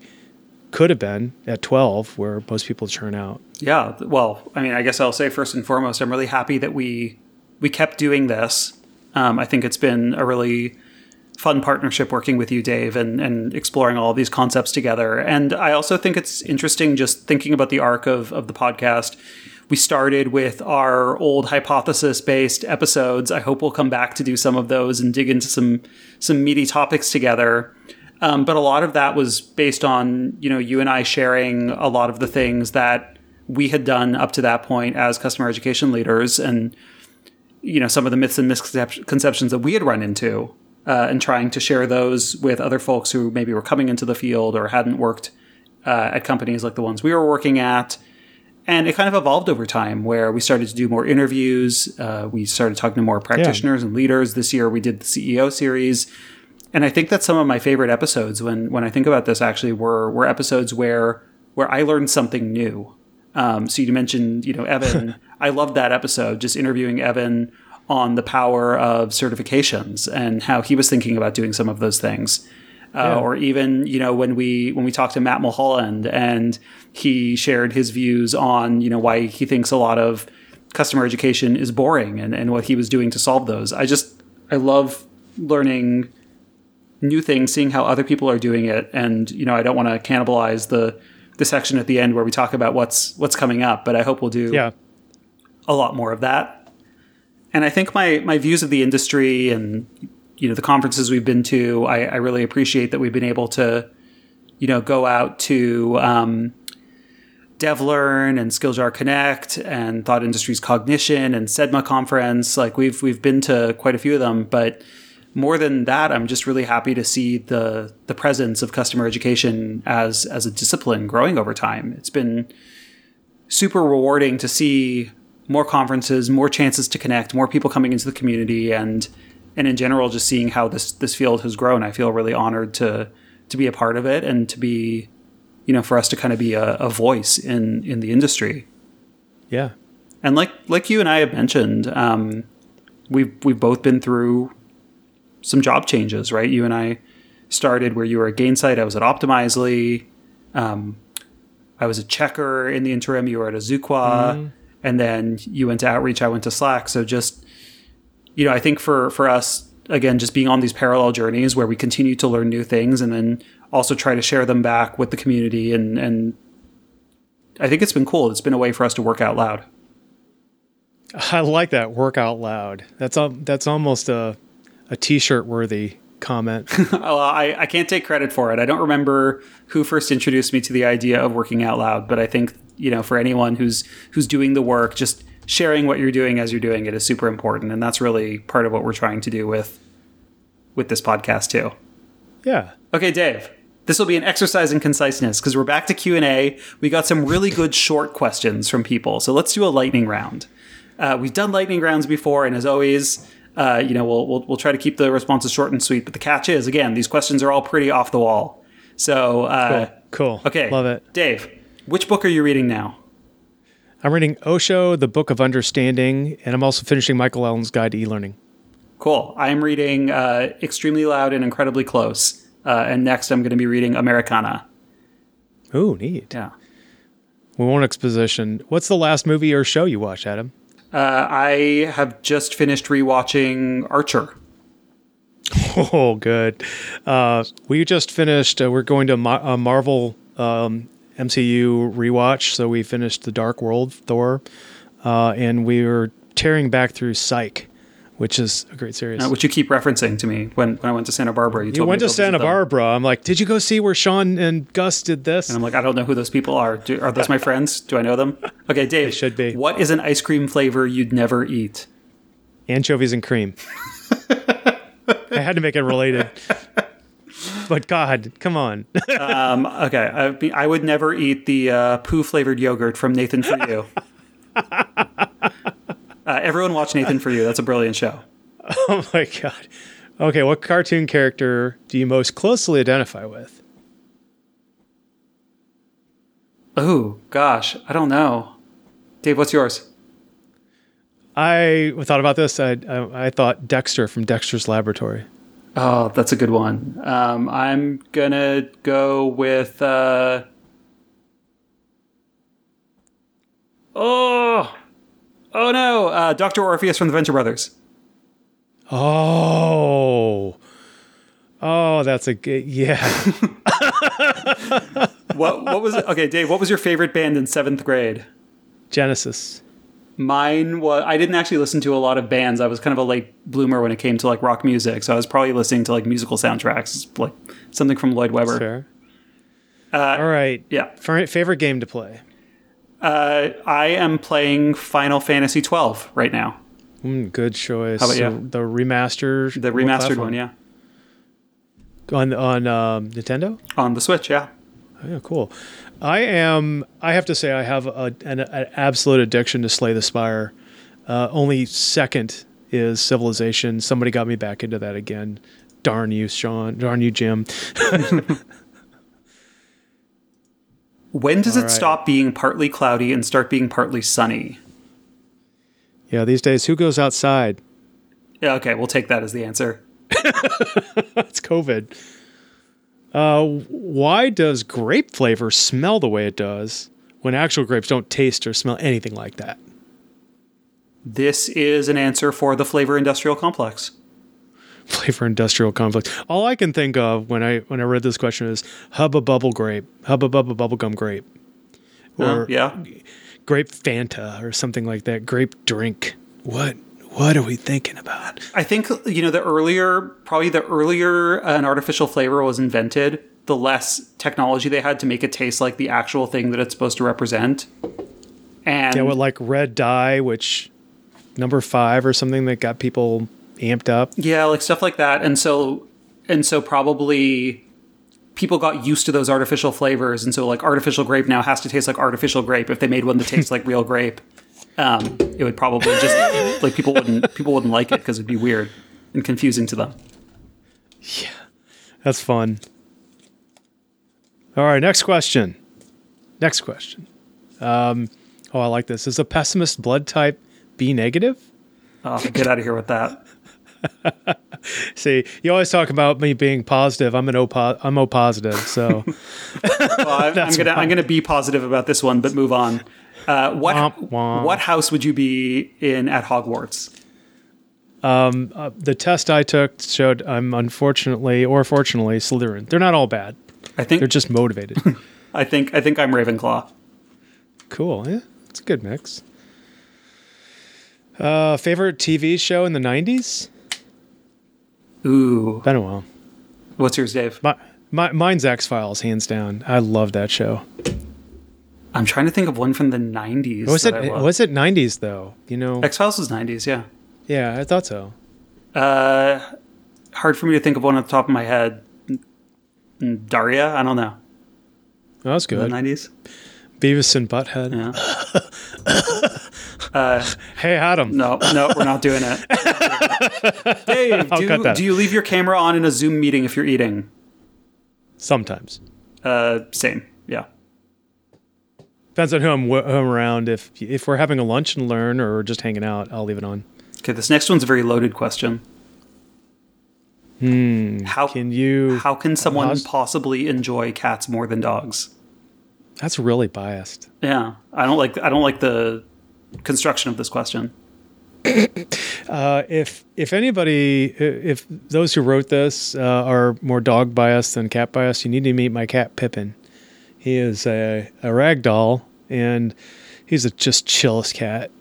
could have been at 12 where most people churn out yeah well i mean i guess i'll say first and foremost i'm really happy that we we kept doing this um, i think it's been a really fun partnership working with you dave and, and exploring all these concepts together and i also think it's interesting just thinking about the arc of, of the podcast we started with our old hypothesis based episodes. I hope we'll come back to do some of those and dig into some some meaty topics together. Um, but a lot of that was based on you know you and I sharing a lot of the things that we had done up to that point as customer education leaders, and you know some of the myths and misconceptions that we had run into, uh, and trying to share those with other folks who maybe were coming into the field or hadn't worked uh, at companies like the ones we were working at. And it kind of evolved over time where we started to do more interviews. Uh, we started talking to more practitioners yeah. and leaders. This year we did the CEO series. And I think that some of my favorite episodes when, when I think about this actually were, were episodes where, where I learned something new. Um, so you mentioned, you know, Evan. I loved that episode, just interviewing Evan on the power of certifications and how he was thinking about doing some of those things. Uh, yeah. or even you know when we when we talked to Matt Mulholland and he shared his views on you know why he thinks a lot of customer education is boring and, and what he was doing to solve those. I just I love learning new things, seeing how other people are doing it, and you know I don't want to cannibalize the the section at the end where we talk about what's what's coming up, but I hope we'll do yeah. a lot more of that. And I think my my views of the industry and you know the conferences we've been to, I, I really appreciate that we've been able to, you know, go out to um, DevLearn and Skilljar Connect and Thought Industries Cognition and CEdMA conference. Like we've we've been to quite a few of them, but more than that, I'm just really happy to see the the presence of customer education as as a discipline growing over time. It's been super rewarding to see more conferences, more chances to connect, more people coming into the community, and and in general, just seeing how this this field has grown, I feel really honored to to be a part of it and to be, you know, for us to kind of be a, a voice in in the industry. Yeah, and like like you and I have mentioned, um, we've we've both been through some job changes, right? You and I started where you were at Gainsight. I was at Optimizely. Um, I was a checker in the interim. You were at Azuqua, and then you went to Outreach. I went to Slack. So just you know, I think for for us again, just being on these parallel journeys where we continue to learn new things, and then also try to share them back with the community, and and I think it's been cool. It's been a way for us to work out loud. I like that work out loud. That's al- that's almost a a t-shirt worthy comment. well, I, I can't take credit for it. I don't remember who first introduced me to the idea of working out loud, but I think you know for anyone who's who's doing the work, just sharing what you're doing as you're doing it is super important, and that's really part of what we're trying to do with with this podcast too. yeah. Okay, Dave. This will be an exercise in conciseness because we're back to Q and A. We got some really good short questions from people, so let's do a lightning round. Uh, we've done lightning rounds before, and as always, uh, you know, we'll, we'll we'll try to keep the responses short and sweet. But the catch is, again, these questions are all pretty off the wall. So, uh, Cool. okay, Love it. Dave. Which book are you reading now? I'm reading Osho, The Book of Understanding, and I'm also finishing Michael Allen's Guide to E-Learning. Cool. I'm reading uh, Extremely Loud and Incredibly Close, uh, and next I'm going to be reading Americana. Ooh, neat. Yeah. We won't exposition. What's the last movie or show you watched, Adam? Uh, I have just finished rewatching Archer. Oh, good. Uh, we just finished. Uh, we're going to Ma- a Marvel um, MCU rewatch, so we finished the Dark World Thor, uh, and we were tearing back through Psych, which is a great series. uh, which you keep referencing to me when, when I went to Santa Barbara. You, you told went me to Santa them. Barbara. I'm like, did you go see where Shawn and Gus did this? And I'm like, I don't know who those people are. Do, are those my friends? Do I know them? Okay, Dave. They should be. What is an ice cream flavor you'd never eat? Anchovies and cream. I had to make it related. But God, come on. Um, okay, I, I would never eat the uh, poo flavored yogurt from Nathan for You. uh, everyone watch Nathan for You. That's a brilliant show. oh my God. Okay, what cartoon character do you most closely identify with? Oh gosh, I don't know. Dave, what's yours? I thought about this. I, I, I thought Dexter from Dexter's Laboratory. Oh, that's a good one. Um, I'm gonna go with. Uh... Oh, oh no! Uh, Doctor Orpheus from the Venture Brothers. Oh. Oh, that's a good. Yeah. What? What was it? Okay, Dave. What was your favorite band in seventh grade? Genesis. Mine was. I didn't actually listen to a lot of bands. I was kind of a late bloomer when it came to like rock music, so I was probably listening to like musical soundtracks, like something from Lloyd Webber. Fair. Uh, All right. Yeah. Fa- Favorite game to play? Uh, I am playing Final Fantasy twelve right now. Mm, good choice. How about So you? The remaster. The remastered one, yeah, On on um, Nintendo. on the Switch, yeah. Oh, yeah, cool. I am. I have to say, I have a, an, an absolute addiction to Slay the Spire. Uh, only second is Civilization. Somebody got me back into that again. Darn you, Sean. Darn you, Jim. When does it right. stop being partly cloudy and start being partly sunny? Yeah, these days, who goes outside? Yeah, okay, we'll take that as the answer. It's COVID. Uh, why does grape flavor smell the way it does when actual grapes don't taste or smell anything like that? This is an answer for the flavor industrial complex. Flavor industrial conflict. All I can think of when I when I read this question is hubba bubble grape, hubba bubba bubblegum grape, or Uh, yeah, grape Fanta or something like that. Grape drink. What what are we thinking about? I think you know the earlier, probably the earlier an artificial flavor was invented, the less technology they had to make it taste like the actual thing that it's supposed to represent. And Yeah, what like red dye, which number five or something that got people amped up. Yeah, like stuff like that. And so and so probably people got used to those artificial flavors and so like artificial grape now has to taste like artificial grape. If they made one that tastes like real grape, um, it would probably just like people wouldn't people wouldn't like it because it'd be weird and confusing to them. Yeah, that's fun. All right, next question. Next question. Um, oh, I like this. Is a pessimist blood type B negative? Oh, get out of here with that. See, you always talk about me being positive. I'm an O. po- I'm O positive. So Well, I, I'm gonna I'm gonna be positive about this one, but move on. Uh, what Womp womp. what house would you be in at Hogwarts? uh, the test I took showed I'm unfortunately or fortunately Slytherin. They're not all bad. I think They're just motivated. I think I think I'm Ravenclaw. cool. Yeah, it's a good mix. Uh, favorite TV show in the '90s? Ooh, Been a while. what's yours, Dave? My, my mine's X Files, hands down. I love that show. I'm trying to think of one from the '90s. Was it that I love. was it '90s though? You know, X Files was '90s? Yeah. yeah, I thought so. Uh, hard for me to think of one at the top of my head. Daria, I don't know. That was The good. '90s. Beavis and Butthead. Yeah. Hey, Adam. No, no, we're not doing it. Dave, do, that. do you leave your camera on in a Zoom meeting if you're eating? Sometimes Uh, same. Depends on who I'm, who I'm around. If if we're having a lunch and learn or just hanging out, I'll leave it on. Okay, this next one's a very loaded question. Hmm. How Can you? how can someone How's- possibly enjoy cats more than dogs? That's really biased. Yeah, I don't like I don't like the construction of this question. Uh, if if anybody, if those who wrote this uh, are more dog biased than cat biased, you need to meet my cat Pippin. He is a, a rag doll, and he's the just chillest cat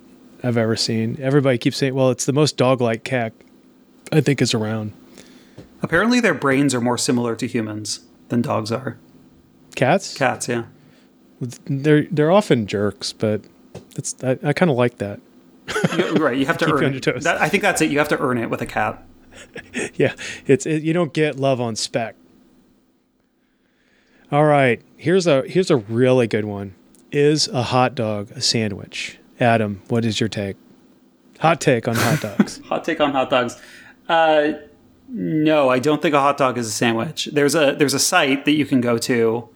I've ever seen. Everybody keeps saying, "Well, it's the most dog-like cat I think is around." Apparently, their brains are more similar to humans than dogs are. Cats, Cats, yeah. they're they're often jerks, but it's I, I kind of like that. You- right, you have to earn it. That, I think that's it. You have to earn it with a cat. Yeah, it's it, you don't get love on spec. All right, here's a here's a really good one. Is a hot dog a sandwich? Adam, what is your take? Hot take on hot dogs. Hot take on hot dogs. Uh, no, I don't think a hot dog is a sandwich. There's a there's a site that you can go to,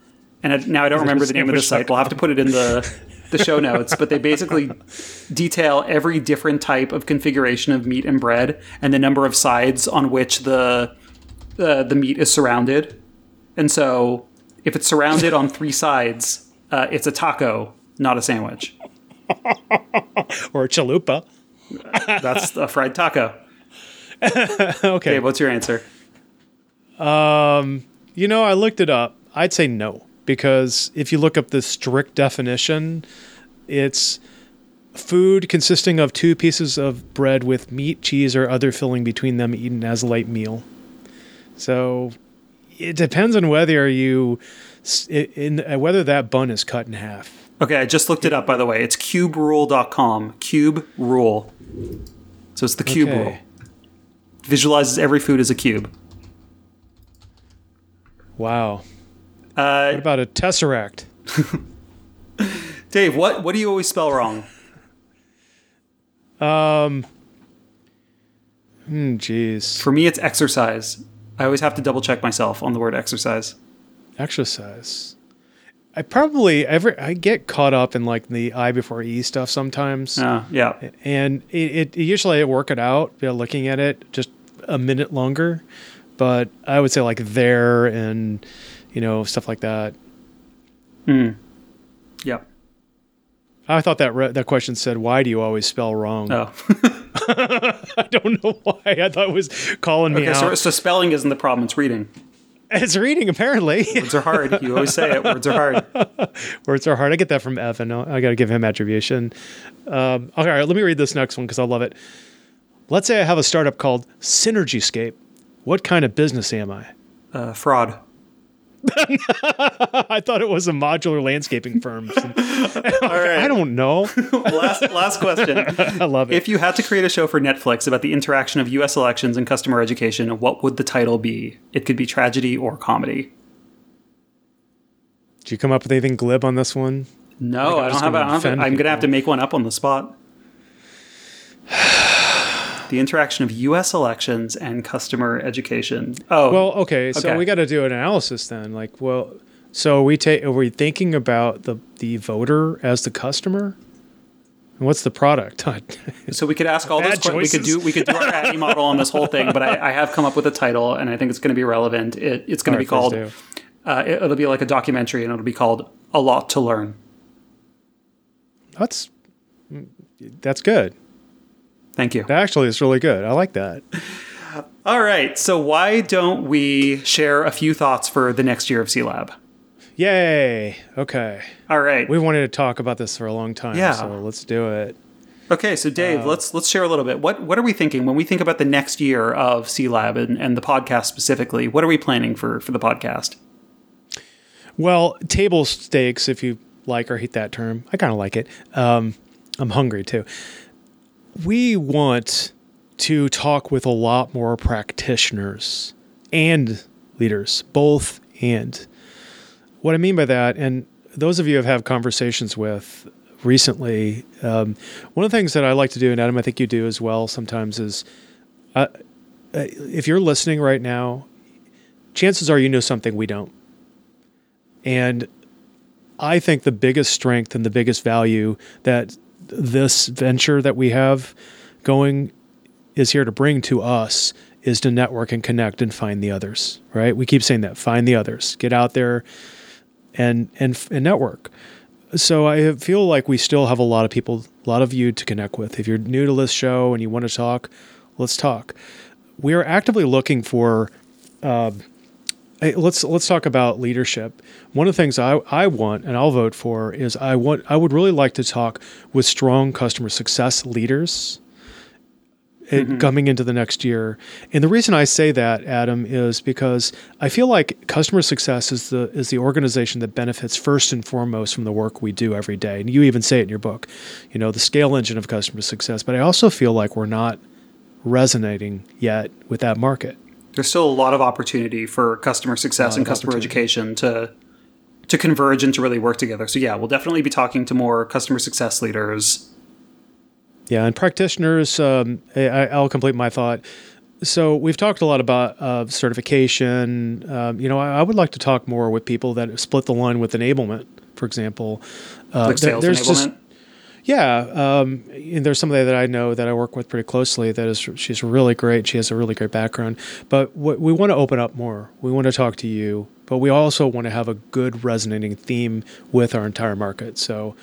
and I, now I don't remember the name of the site. We'll have to put it in the the show notes. But they basically detail every different type of configuration of meat and bread, and the number of sides on which the uh, the meat is surrounded. And so, if it's surrounded on three sides, uh, it's a taco, not a sandwich. or a chalupa. That's a fried taco. Okay. Okay, what's your answer? You know, I looked it up. I'd say no because if you look up the strict definition, it's food consisting of two pieces of bread with meat, cheese, or other filling between them eaten as a light meal. So it depends on whether you in uh, whether that bun is cut in half. Okay, I just looked it up by the way. It's cuberule.com. Cube rule. So it's the cube Okay. rule. Visualizes every food as a cube. Wow. Uh, What about a tesseract? Dave, what what do you always spell wrong? Hmm, jeez. For me, it's exercise. I always have to double check myself on the word exercise. Exercise. I probably ever I get caught up in like the I before E stuff sometimes. Uh, yeah. and it, it usually I work it out you know, looking at it just a minute longer but i would say like there and you know stuff like that Yeah. i thought that re- that question said why do you always spell wrong Oh. i don't know why i thought it was calling me Okay, so, so spelling isn't the problem, it's reading. it's reading apparently Words are hard. You always say it. Words are hard. words are hard i get that from evan i gotta give him attribution um, okay all right let me read this next one because i love it let's say i have a startup called synergyscape what kind of business am i Uh, fraud. I thought it was a modular landscaping firm. All right. I don't know. last last question. I love it. If you had to create a show for Netflix about the interaction of U.S. elections and customer education, what would the title be? It could be tragedy or comedy. Did you come up with anything glib on this one? No, I don't have. gonna I don't have I'm gonna have to make one up on the spot. The interaction of U.S. elections and customer education. Oh, Well, okay, so Okay. we got to do an analysis then. Like, well, so we take are we thinking about the the voter as the customer, And what's the product? so we could ask all those. Bad que- we could do we could do our ADDIE model on this whole thing, but I, I have come up with a title, and I think it's going to be relevant. It, it's going to be called. Uh, it, it'll be like a documentary, and it'll be called "A Lot to Learn." That's that's good. Thank you. Actually it's really good. I like that. All right, so why don't we share a few thoughts for the next year of C Lab? Yay. Okay. All right. We wanted to talk about this for a long time, Yeah. so let's do it. Okay, so Dave, let's let's share a little bit. What what are we thinking when we think about the next year of C Lab and, and the podcast specifically? What are we planning for for the podcast? Well, table stakes, if you like or hate that term, I kind of like it. Um, I'm hungry too. We want to talk with a lot more practitioners and leaders, both and. What I mean by that, and those of you I've had conversations with recently, um, one of the things that I like to do, and Adam, I think you do as well sometimes, is uh, uh, if you're listening right now, chances are you know something we don't. And I think the biggest strength and the biggest value that this venture that we have going is here to bring to us is to network and connect and find the others, right? We keep saying that, find the others. Get out there and and and network. So I feel like we still have a lot of people, a lot of you to connect with. If you're new to this show and you want to talk, let's talk. We are actively looking for uh, Hey, let's let's talk about leadership. One of the things I, I want and I'll vote for is I want I would really like to talk with strong customer success leaders it- mm-hmm. coming into the next year. And the reason I say that, Adam, is because I feel like customer success is the is the organization that benefits first and foremost from the work we do every day. And you even say it in your book, you know, the scale engine of customer success. But I also feel like we're not resonating yet with that market. There's still a lot of opportunity for customer success and customer education to to converge and to really work together. So yeah, we'll definitely be talking to more customer success leaders. Yeah, and practitioners, um, I, I'll complete my thought. So we've talked a lot about uh, certification. Um, you know, I, I would like to talk more with people that split the line with enablement, for example. Uh, Like there- sales there's enablement. just- yeah, um, and there's somebody that I know that I work with pretty closely. That is, she's really great. She has a really great background. But what, we want to open up more. We want to talk to you, but we also want to have a good resonating theme with our entire market. So,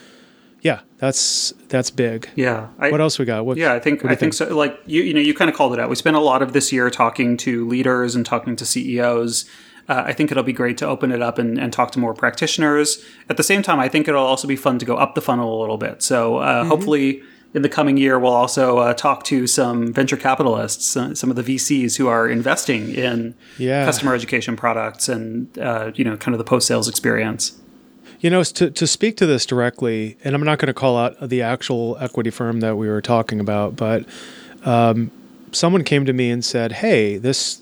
yeah, that's that's big. yeah. I, What else we got? What, Yeah, I think I you think so. Like you, you know, you kind of called it out. We spent a lot of this year talking to leaders and talking to CEOs. Uh, I think it'll be great to open it up and, and talk to more practitioners. At the same time, I think it'll also be fun to go up the funnel a little bit. So uh, Mm-hmm. hopefully, in the coming year, we'll also uh, talk to some venture capitalists, uh, some of the VCs who are investing in Yeah. customer education products and uh, you know, kind of the post sales experience. You know, to, to speak to this directly, and I'm not going to call out the actual equity firm that we were talking about, but um, someone came to me and said, "Hey, this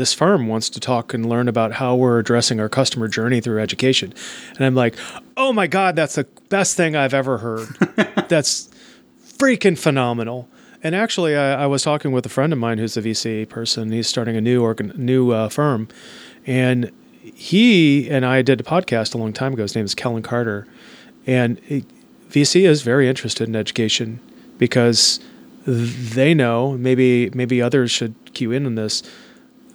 this firm wants to talk and learn about how we're addressing our customer journey through education," and I'm like, "Oh my God, that's the best thing I've ever heard. that's freaking phenomenal." And actually, I, I was talking with a friend of mine who's a VC person. He's starting a new organ, new uh, firm, and he and I did a podcast a long time ago. His name is Kellen Carter, and it, VC is very interested in education because they know maybe maybe others should cue in on this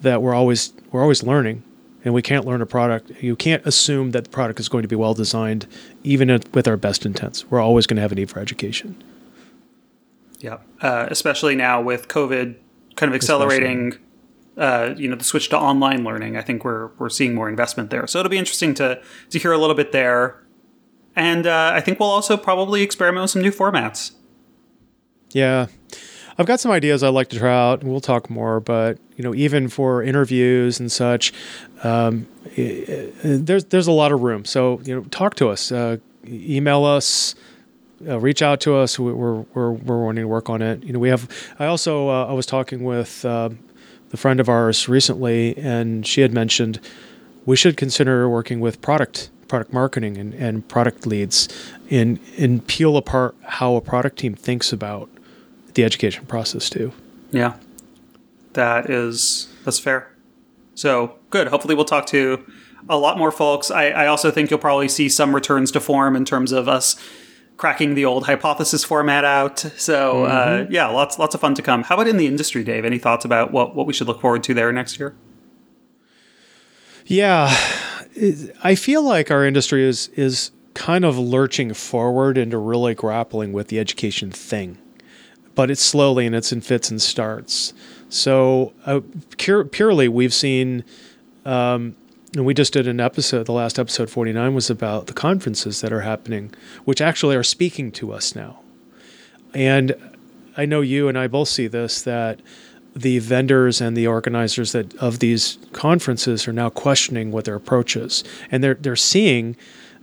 that we're always we're always learning and we can't learn a product you can't assume that the product is going to be well designed even with our best intents we're always going to have a need for education Yeah, uh, especially now with COVID kind of accelerating, uh, you know, the switch to online learning. I think we're we're seeing more investment there. So it'll be interesting to to hear a little bit there, and uh, I think we'll also probably experiment with some new formats. Yeah. I've got some ideas I'd like to try out, and we'll talk more. But you know, even for interviews and such, um, i- i- there's there's a lot of room. So you know, talk to us, uh, email us, uh, reach out to us. We- We're we're we're wanting to work on it. You know, we have. I also uh, I was talking with uh, the friend of ours recently, and she had mentioned we should consider working with product product marketing and, and product leads and and peel apart how a product team thinks about the education process too. Yeah, that is that's fair. So good. Hopefully, we'll talk to a lot more folks. I, I also think you'll probably see some returns to form in terms of us cracking the old hypothesis format out. So uh, yeah, lots lots of fun to come. How about in the industry, Dave? Any thoughts about what what we should look forward to there next year? Yeah, I feel like our industry is is kind of lurching forward into really grappling with the education thing, but it's slowly and it's in fits and starts. So uh, pure, purely, we've seen, um, and we just did an episode. The last episode, forty nine, was about the conferences that are happening, which actually are speaking to us now. And I know you and I both see this that the vendors and the organizers that of these conferences are now questioning what their approach is, and they're they're seeing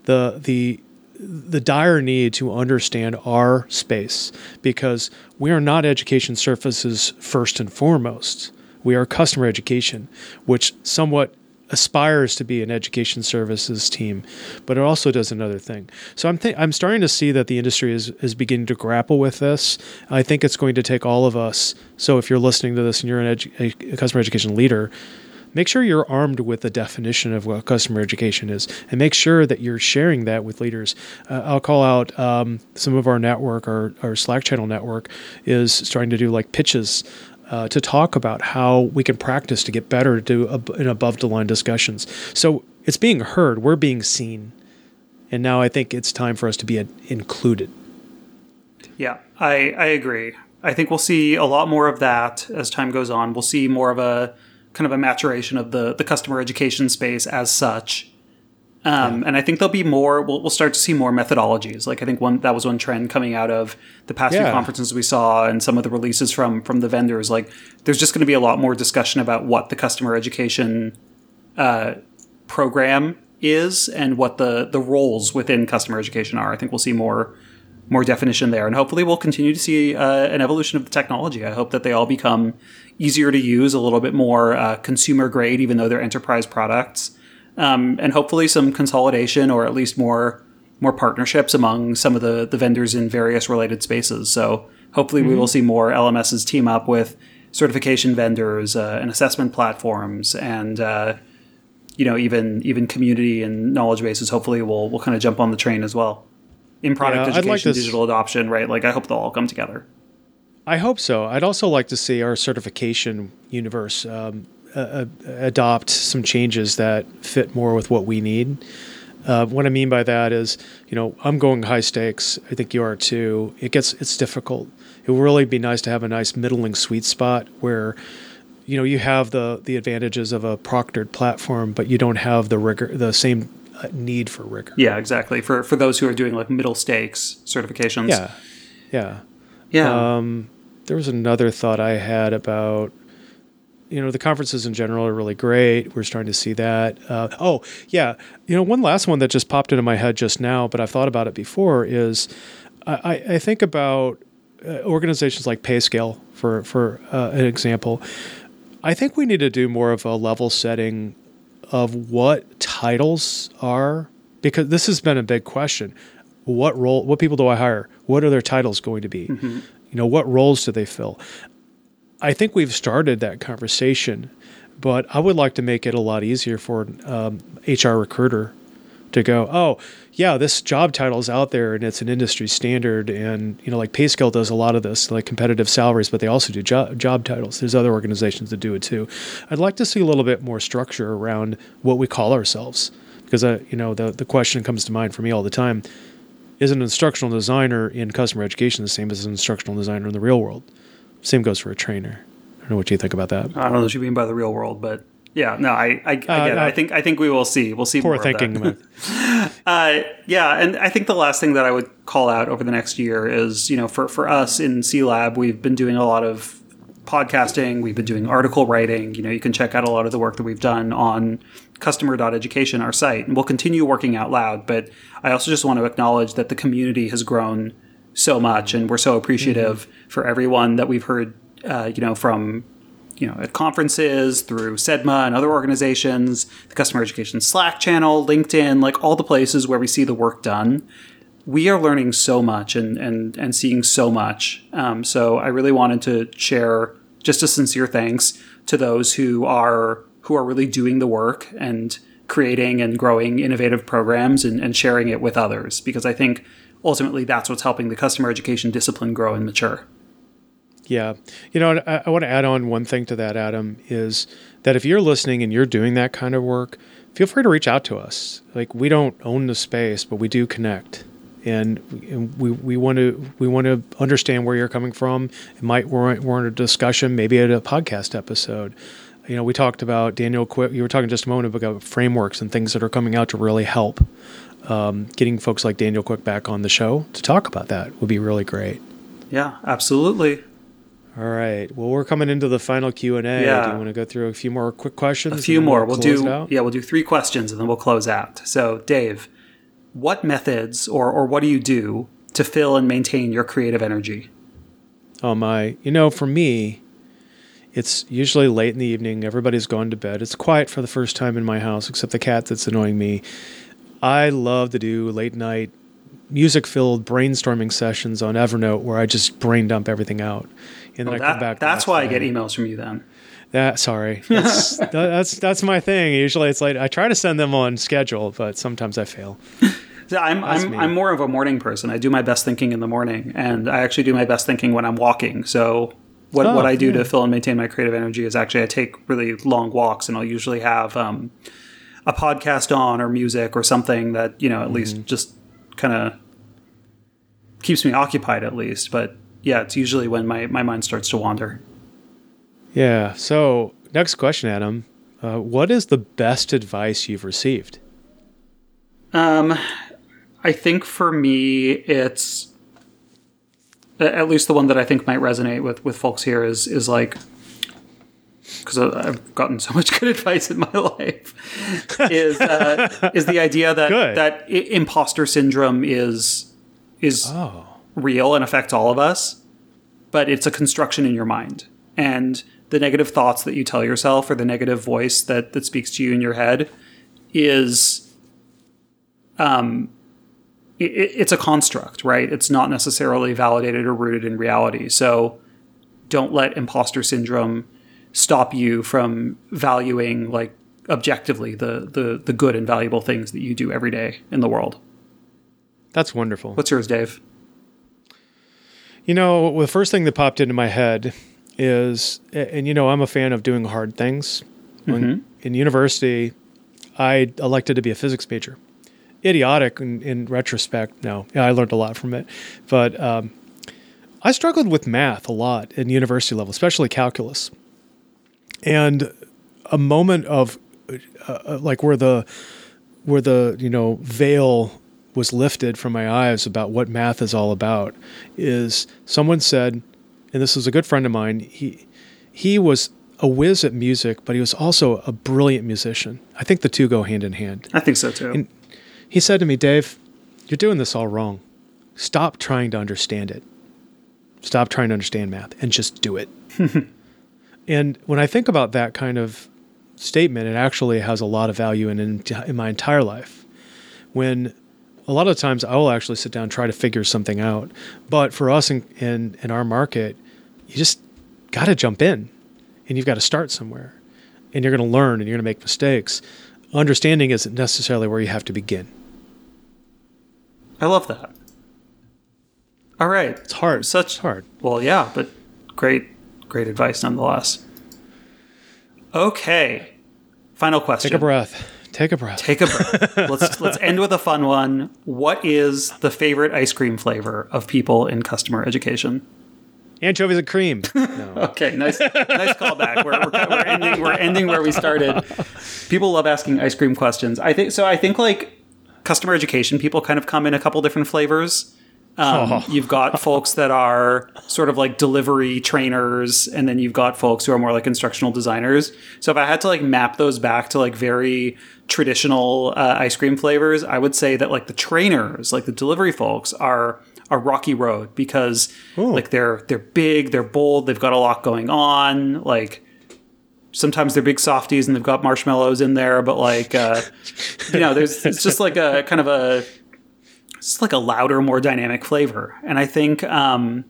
the the the dire need to understand our space because we are not education services first and foremost. We are customer education, which somewhat aspires to be an education services team, but it also does another thing. So I'm th- I'm starting to see that the industry is is beginning to grapple with this. I think it's going to take all of us. So if you're listening to this and you're an edu- a customer education leader, make sure you're armed with the definition of what customer education is and make sure that you're sharing that with leaders uh, i'll call out um, some of our network our, our slack channel network is starting to do like pitches uh, to talk about how we can practice to get better to do ab- in above the line discussions so it's being heard we're being seen and now i think it's time for us to be uh, included Yeah, I, I agree. I think we'll see a lot more of that as time goes on. We'll see more of a kind of a maturation of the, the customer education space as such. Um, And I think there'll be more. We'll, we'll start to see more methodologies. Like I think one that was one trend coming out of the past few conferences we saw, and some of the releases from from the vendors. Like there's just going to be a lot more discussion about what the customer education uh, program is and what the the roles within customer education are. I think we'll see more more definition there, and hopefully we'll continue to see uh, an evolution of the technology. I hope that they all become easier to use, a little bit more uh, consumer grade, even though they're enterprise products, um, and hopefully some consolidation or at least more more partnerships among some of the the vendors in various related spaces. So hopefully we will see more LMSs team up with certification vendors uh, and assessment platforms and uh, you know even even community and knowledge bases hopefully will will kind of jump on the train as well in product Yeah, education like digital adoption right like i hope they'll all come together I hope so. I'd also like to see our certification universe um, uh, adopt some changes that fit more with what we need. Uh, what I mean by that is, you know, I'm going high stakes. I think you are too. It gets it's difficult. It would really be nice to have a nice middling sweet spot where, you know, you have the the advantages of a proctored platform, but you don't have the rigor, the same need for rigor. yeah exactly for for those who are doing like middle stakes certifications Yeah, yeah. yeah Um, there was another thought I had about, you know, the conferences in general are really great. We're starting to see that. Uh, oh, yeah. You know, one last one that just popped into my head just now, but I've thought about it before is I, I- think about uh, organizations like PayScale, for, for uh, an example. I think we need to do more of a level setting of what titles are because this has been a big question. What role what people do I hire? What are their titles going to be? You know, what roles do they fill? I think we've started that conversation, but I would like to make it a lot easier for um, HR recruiter to go, oh, yeah, this job title is out there and it's an industry standard. And, you know, like PayScale does a lot of this, like competitive salaries, but they also do job, job titles. There's other organizations that do it too. I'd like to see a little bit more structure around what we call ourselves. Because, uh, you know, the, the question comes to mind for me all the time is an instructional designer in customer education the same as an instructional designer in the real world? Same goes for a trainer. I don't know what you think about that. i don't know what you mean by the real world but yeah no i i, I uh, i think i think we will see we'll see Poor more of that. thinking. Uh, yeah, and I think the last thing that I would call out over the next year is, you know, for, for us in C Lab, we've been doing a lot of podcasting, we've been doing article writing. You know, you can check out a lot of the work that we've done on customer.education, our site, and we'll continue working out loud. But I also just want to acknowledge that the community has grown so much, and we're so appreciative for everyone that we've heard, uh, you know, from you know, at conferences, through CEdMA and other organizations, the customer education Slack channel, LinkedIn, like all the places where we see the work done. We are learning so much and and and seeing so much. Um, so I really wanted to share just a sincere thanks to those who are who are really doing the work and creating and growing innovative programs and, and sharing it with others because I think ultimately that's what's helping the customer education discipline grow and mature. Yeah. You know, I, I want to add on one thing to that, Adam, is that if you're listening and you're doing that kind of work, feel free to reach out to us. Like we don't own the space, but we do connect. And we, we want to we want to understand where you're coming from. It might warrant, warrant a discussion, maybe at a podcast episode. You know, we talked about Daniel Quick. You were talking just a moment about frameworks and things that are coming out to really help. Um, getting folks like Daniel Quick back on the show to talk about that would be really great. Yeah, absolutely. All right. Well, we're coming into the final Q and A. Yeah. Do you want to go through a few more quick questions? A few more. We'll it do yeah, we'll do three questions and then we'll close out. So, Dave, what methods or or what do you do to fill and maintain your creative energy? Oh my! You know, for me, it's usually late in the evening. Everybody's gone to bed. It's quiet for the first time in my house, except the cat that's annoying me. I love to do late night music-filled brainstorming sessions on Evernote where I just brain dump everything out, and then I That- come back. that's why I get emails from you then. That sorry, that's, that, that's that's my thing. Usually, it's like I try to send them on schedule, but sometimes I fail. So I'm That's I'm, me. I'm more of a morning person. I do my best thinking in the morning, and I actually do my best thinking when I'm walking. So what Oh, what I do yeah. to fill and maintain my creative energy is actually I take really long walks, and I'll usually have um, a podcast on or music or something that you know at Mm-hmm. least just kind of keeps me occupied at least. But yeah, it's usually when my my mind starts to wander. Yeah. So next question, Adam. Uh, what is the best advice you've received? Um, I think for me, it's at least the one that I think might resonate with with folks here is is like because I've gotten so much good advice in my life is uh, is the idea that Good. that I- imposter syndrome is is Oh. Real and affects all of us, but it's a construction in your mind. And the negative thoughts that you tell yourself or the negative voice that, that speaks to you in your head is um i i- it's a construct, right? It's not necessarily validated or rooted in reality. So don't let imposter syndrome stop you from valuing like objectively the the the good and valuable things that you do every day in the world. That's wonderful. What's yours, Dave? You know, the first thing that popped into my head is, and you know, I'm a fan of doing hard things. When, in university, I elected to be a physics major. Idiotic in, in retrospect. No, yeah, I learned a lot from it, but um, I struggled with math a lot in university level, especially calculus. And a moment of uh, uh, like where the where the you know veil was lifted from my eyes about what math is all about is someone said and this was a good friend of mine he he was a whiz at music but he was also a brilliant musician. I think the two go hand in hand. I think so too. And- he said to me dave you're doing this all wrong. Stop trying to understand it. Stop trying to understand math and just do it. And when i think about that kind of statement it actually has a lot of value in, in, in my entire life. When a lot of times I will actually sit down and try to figure something out. But for us in, in, in our market, you just got to jump in and you've got to start somewhere and you're going to learn and you're going to make mistakes. Understanding isn't necessarily where you have to begin. I love that. All right. It's hard. Such it's hard. Well, yeah, but great, great advice nonetheless. Okay. Final question. Take a breath. Take a breath. Take a breath. let's let's end with a fun one. What is the favorite ice cream flavor of people in customer education? Anchovies and cream. No. Okay, nice, nice callback. We're, we're, we're ending. We're ending where we started. People love asking ice cream questions. I think so. I think like customer education, people kind of come in a couple different flavors. Um, Oh. You've got folks that are sort of like delivery trainers, and then you've got folks who are more like instructional designers. So if I had to like map those back to like very traditional uh, ice cream flavors, I would say that like the trainers, like the delivery folks, are a Rocky Road because like they're they're big, they're bold, they've got a lot going on, like sometimes they're big softies and they've got marshmallows in there, but like uh, you know, there's it's just like a kind of a it's like a louder, more dynamic flavor. And I think um,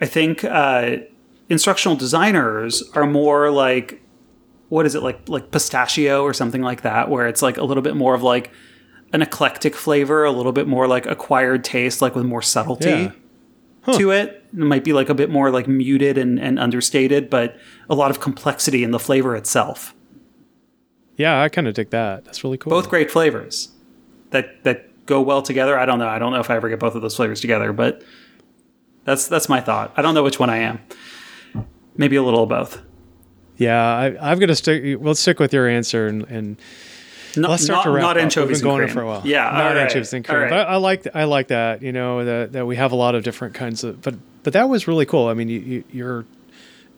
I think uh, instructional designers are more like what is it like like pistachio or something like that, where it's like a little bit more of like an eclectic flavor, a little bit more like acquired taste, like with more subtlety Yeah. to it. It might be like a bit more like muted and, and understated, but a lot of complexity in the flavor itself. Yeah, I kind of dig that. That's really cool. Both great flavors that that go well together. I don't know. I don't know if I ever get both of those flavors together, but that's that's my thought. I don't know which one I am. Maybe a little of both. Yeah, I, I'm gonna stick. We'll stick with your answer and. and Not, Let's start not, to wrap not up. anchovies We've been going and cream. for a while. Yeah, not right, anchovies and cream. right. But I, I like I like that. You know that that we have a lot of different kinds of. But but that was really cool. I mean, you, you, your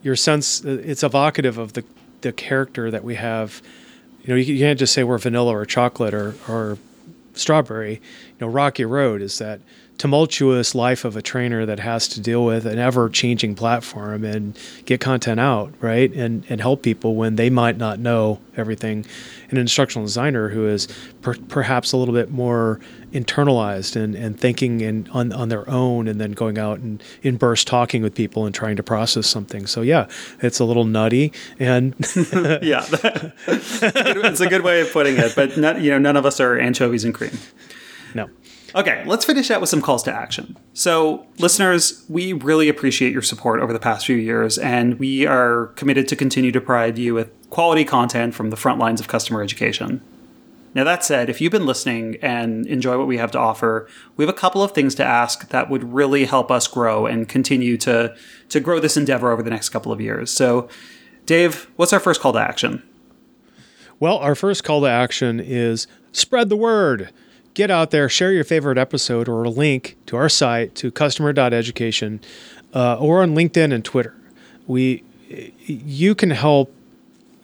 your sense it's evocative of the the character that we have. You know, you, you can't just say we're vanilla or chocolate or or strawberry. You know, Rocky Road is that tumultuous life of a trainer that has to deal with an ever changing platform and get content out, right? And and help people when they might not know everything. An instructional designer who is per, perhaps a little bit more internalized and, and thinking and on, on their own and then going out and in burst talking with people and trying to process something. So yeah, it's a little nutty and yeah, it's a good way of putting it. But not, you know, none of us are anchovies and cream. no. Okay, let's finish out with some calls to action. So, listeners, we really appreciate your support over the past few years, and we are committed to continue to provide you with quality content from the front lines of customer education. Now, that said, if you've been listening and enjoy what we have to offer, we have a couple of things to ask that would really help us grow and continue to, to grow this endeavor over the next couple of years. So, Dave, what's our first call to action? Well, our first call to action is spread the word. Get out there, share your favorite episode or a link to our site to customer.education uh, or on LinkedIn and Twitter. We you can help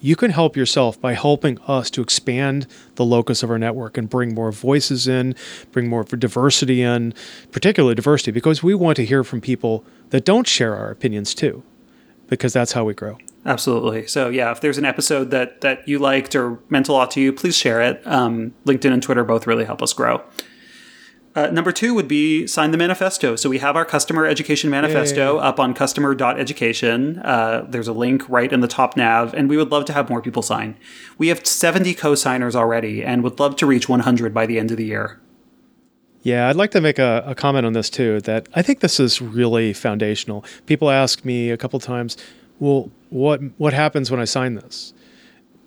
you can help yourself by helping us to expand the locus of our network and bring more voices in, bring more diversity in, particularly diversity because we want to hear from people that don't share our opinions too because that's how we grow. Absolutely. So yeah, if there's an episode that that you liked or meant a lot to you, please share it. Um, LinkedIn and Twitter both really help us grow. Uh, number two would be sign the manifesto. So we have our customer education manifesto up on customer.education. Uh, there's a link right in the top nav, and we would love to have more people sign. We have 70 co-signers already, and would love to reach 100 by the end of the year. Yeah, I'd like to make a, a comment on this too. That I think this is really foundational. People ask me a couple times, "Well, what what happens when I sign this?"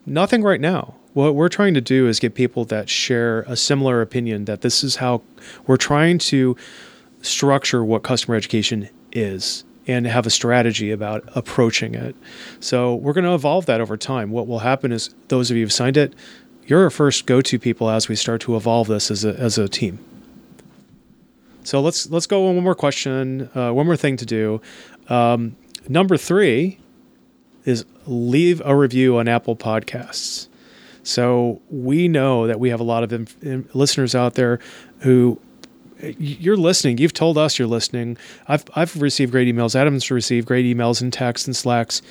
Nothing right now. What we're trying to do is get people that share a similar opinion that this is how we're trying to structure what customer education is and have a strategy about approaching it. So we're going to evolve that over time. What will happen is those of you who've signed it, you're our first go-to people as we start to evolve this as a as a team. So let's let's go on one more question, uh, one more thing to do. Um, number three is leave a review on Apple Podcasts. So we know that we have a lot of inf- in- listeners out there who you're listening. You've told us you're listening. I've I've received great emails. Adam's received great emails and texts and slacks.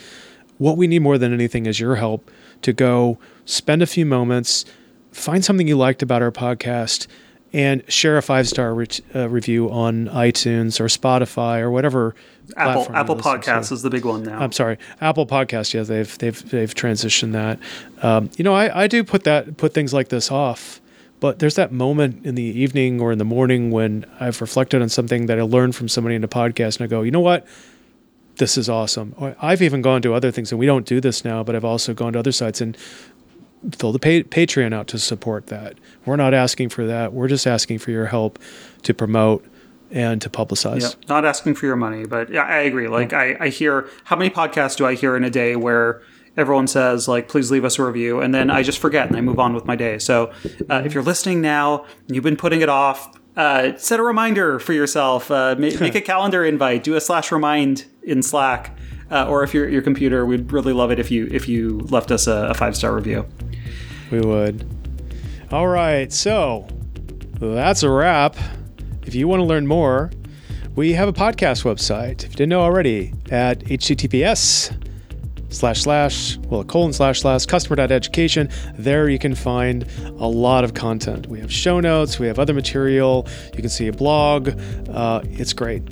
What we need more than anything is your help to go spend a few moments, find something you liked about our podcast, and share a five star re- uh, review on iTunes or Spotify or whatever. Apple platform Apple to. Is the big one now. I'm sorry, Apple Podcast. Yeah, they've they've they've transitioned that. Um, you know, I, I do put that put things like this off, but there's that moment in the evening or in the morning when I've reflected on something that I learned from somebody in a podcast, and I go, you know what, this is awesome. Or I've even gone to other things, and we don't do this now, but I've also gone to other sites and fill the pay, Patreon out to support that. We're not asking for that. We're just asking for your help to promote and to publicize. Yeah, not asking for your money, but yeah, I agree. Like I, I hear how many podcasts do I hear in a day where everyone says like, please leave us a review, and then I just forget and I move on with my day. So uh, if you're listening now, you've been putting it off. Uh, set a reminder for yourself. Uh, make, make a calendar invite. Do a slash remind in Slack, uh, or if you're at your computer, we'd really love it if you if you left us a, a five star review. We would. All right, so that's a wrap. If you want to learn more, we have a podcast website. If you didn't know already, at https slash slash well colon slash slash customer.education. There you can find a lot of content. We have show notes, we have other material. You can see a blog. Uh, it's great.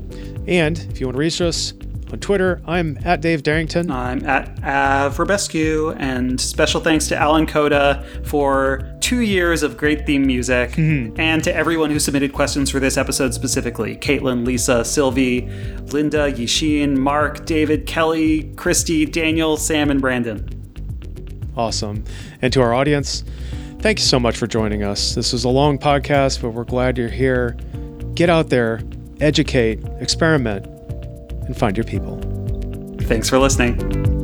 And if you want to reach us on Twitter, I'm at Dave Derington. I'm at Avramescu, and special thanks to Alan Coda for two years of great theme music, mm-hmm. and to everyone who submitted questions for this episode specifically Caitlin, Lisa, Sylvie, Linda, Yishin, Mark, David, Kelly, Christy, Daniel, Sam, and Brandon. Awesome. And to our audience, thank you so much for joining us. This was a long podcast, but we're glad you're here. Get out there, educate, experiment, and find your people. Thanks for listening.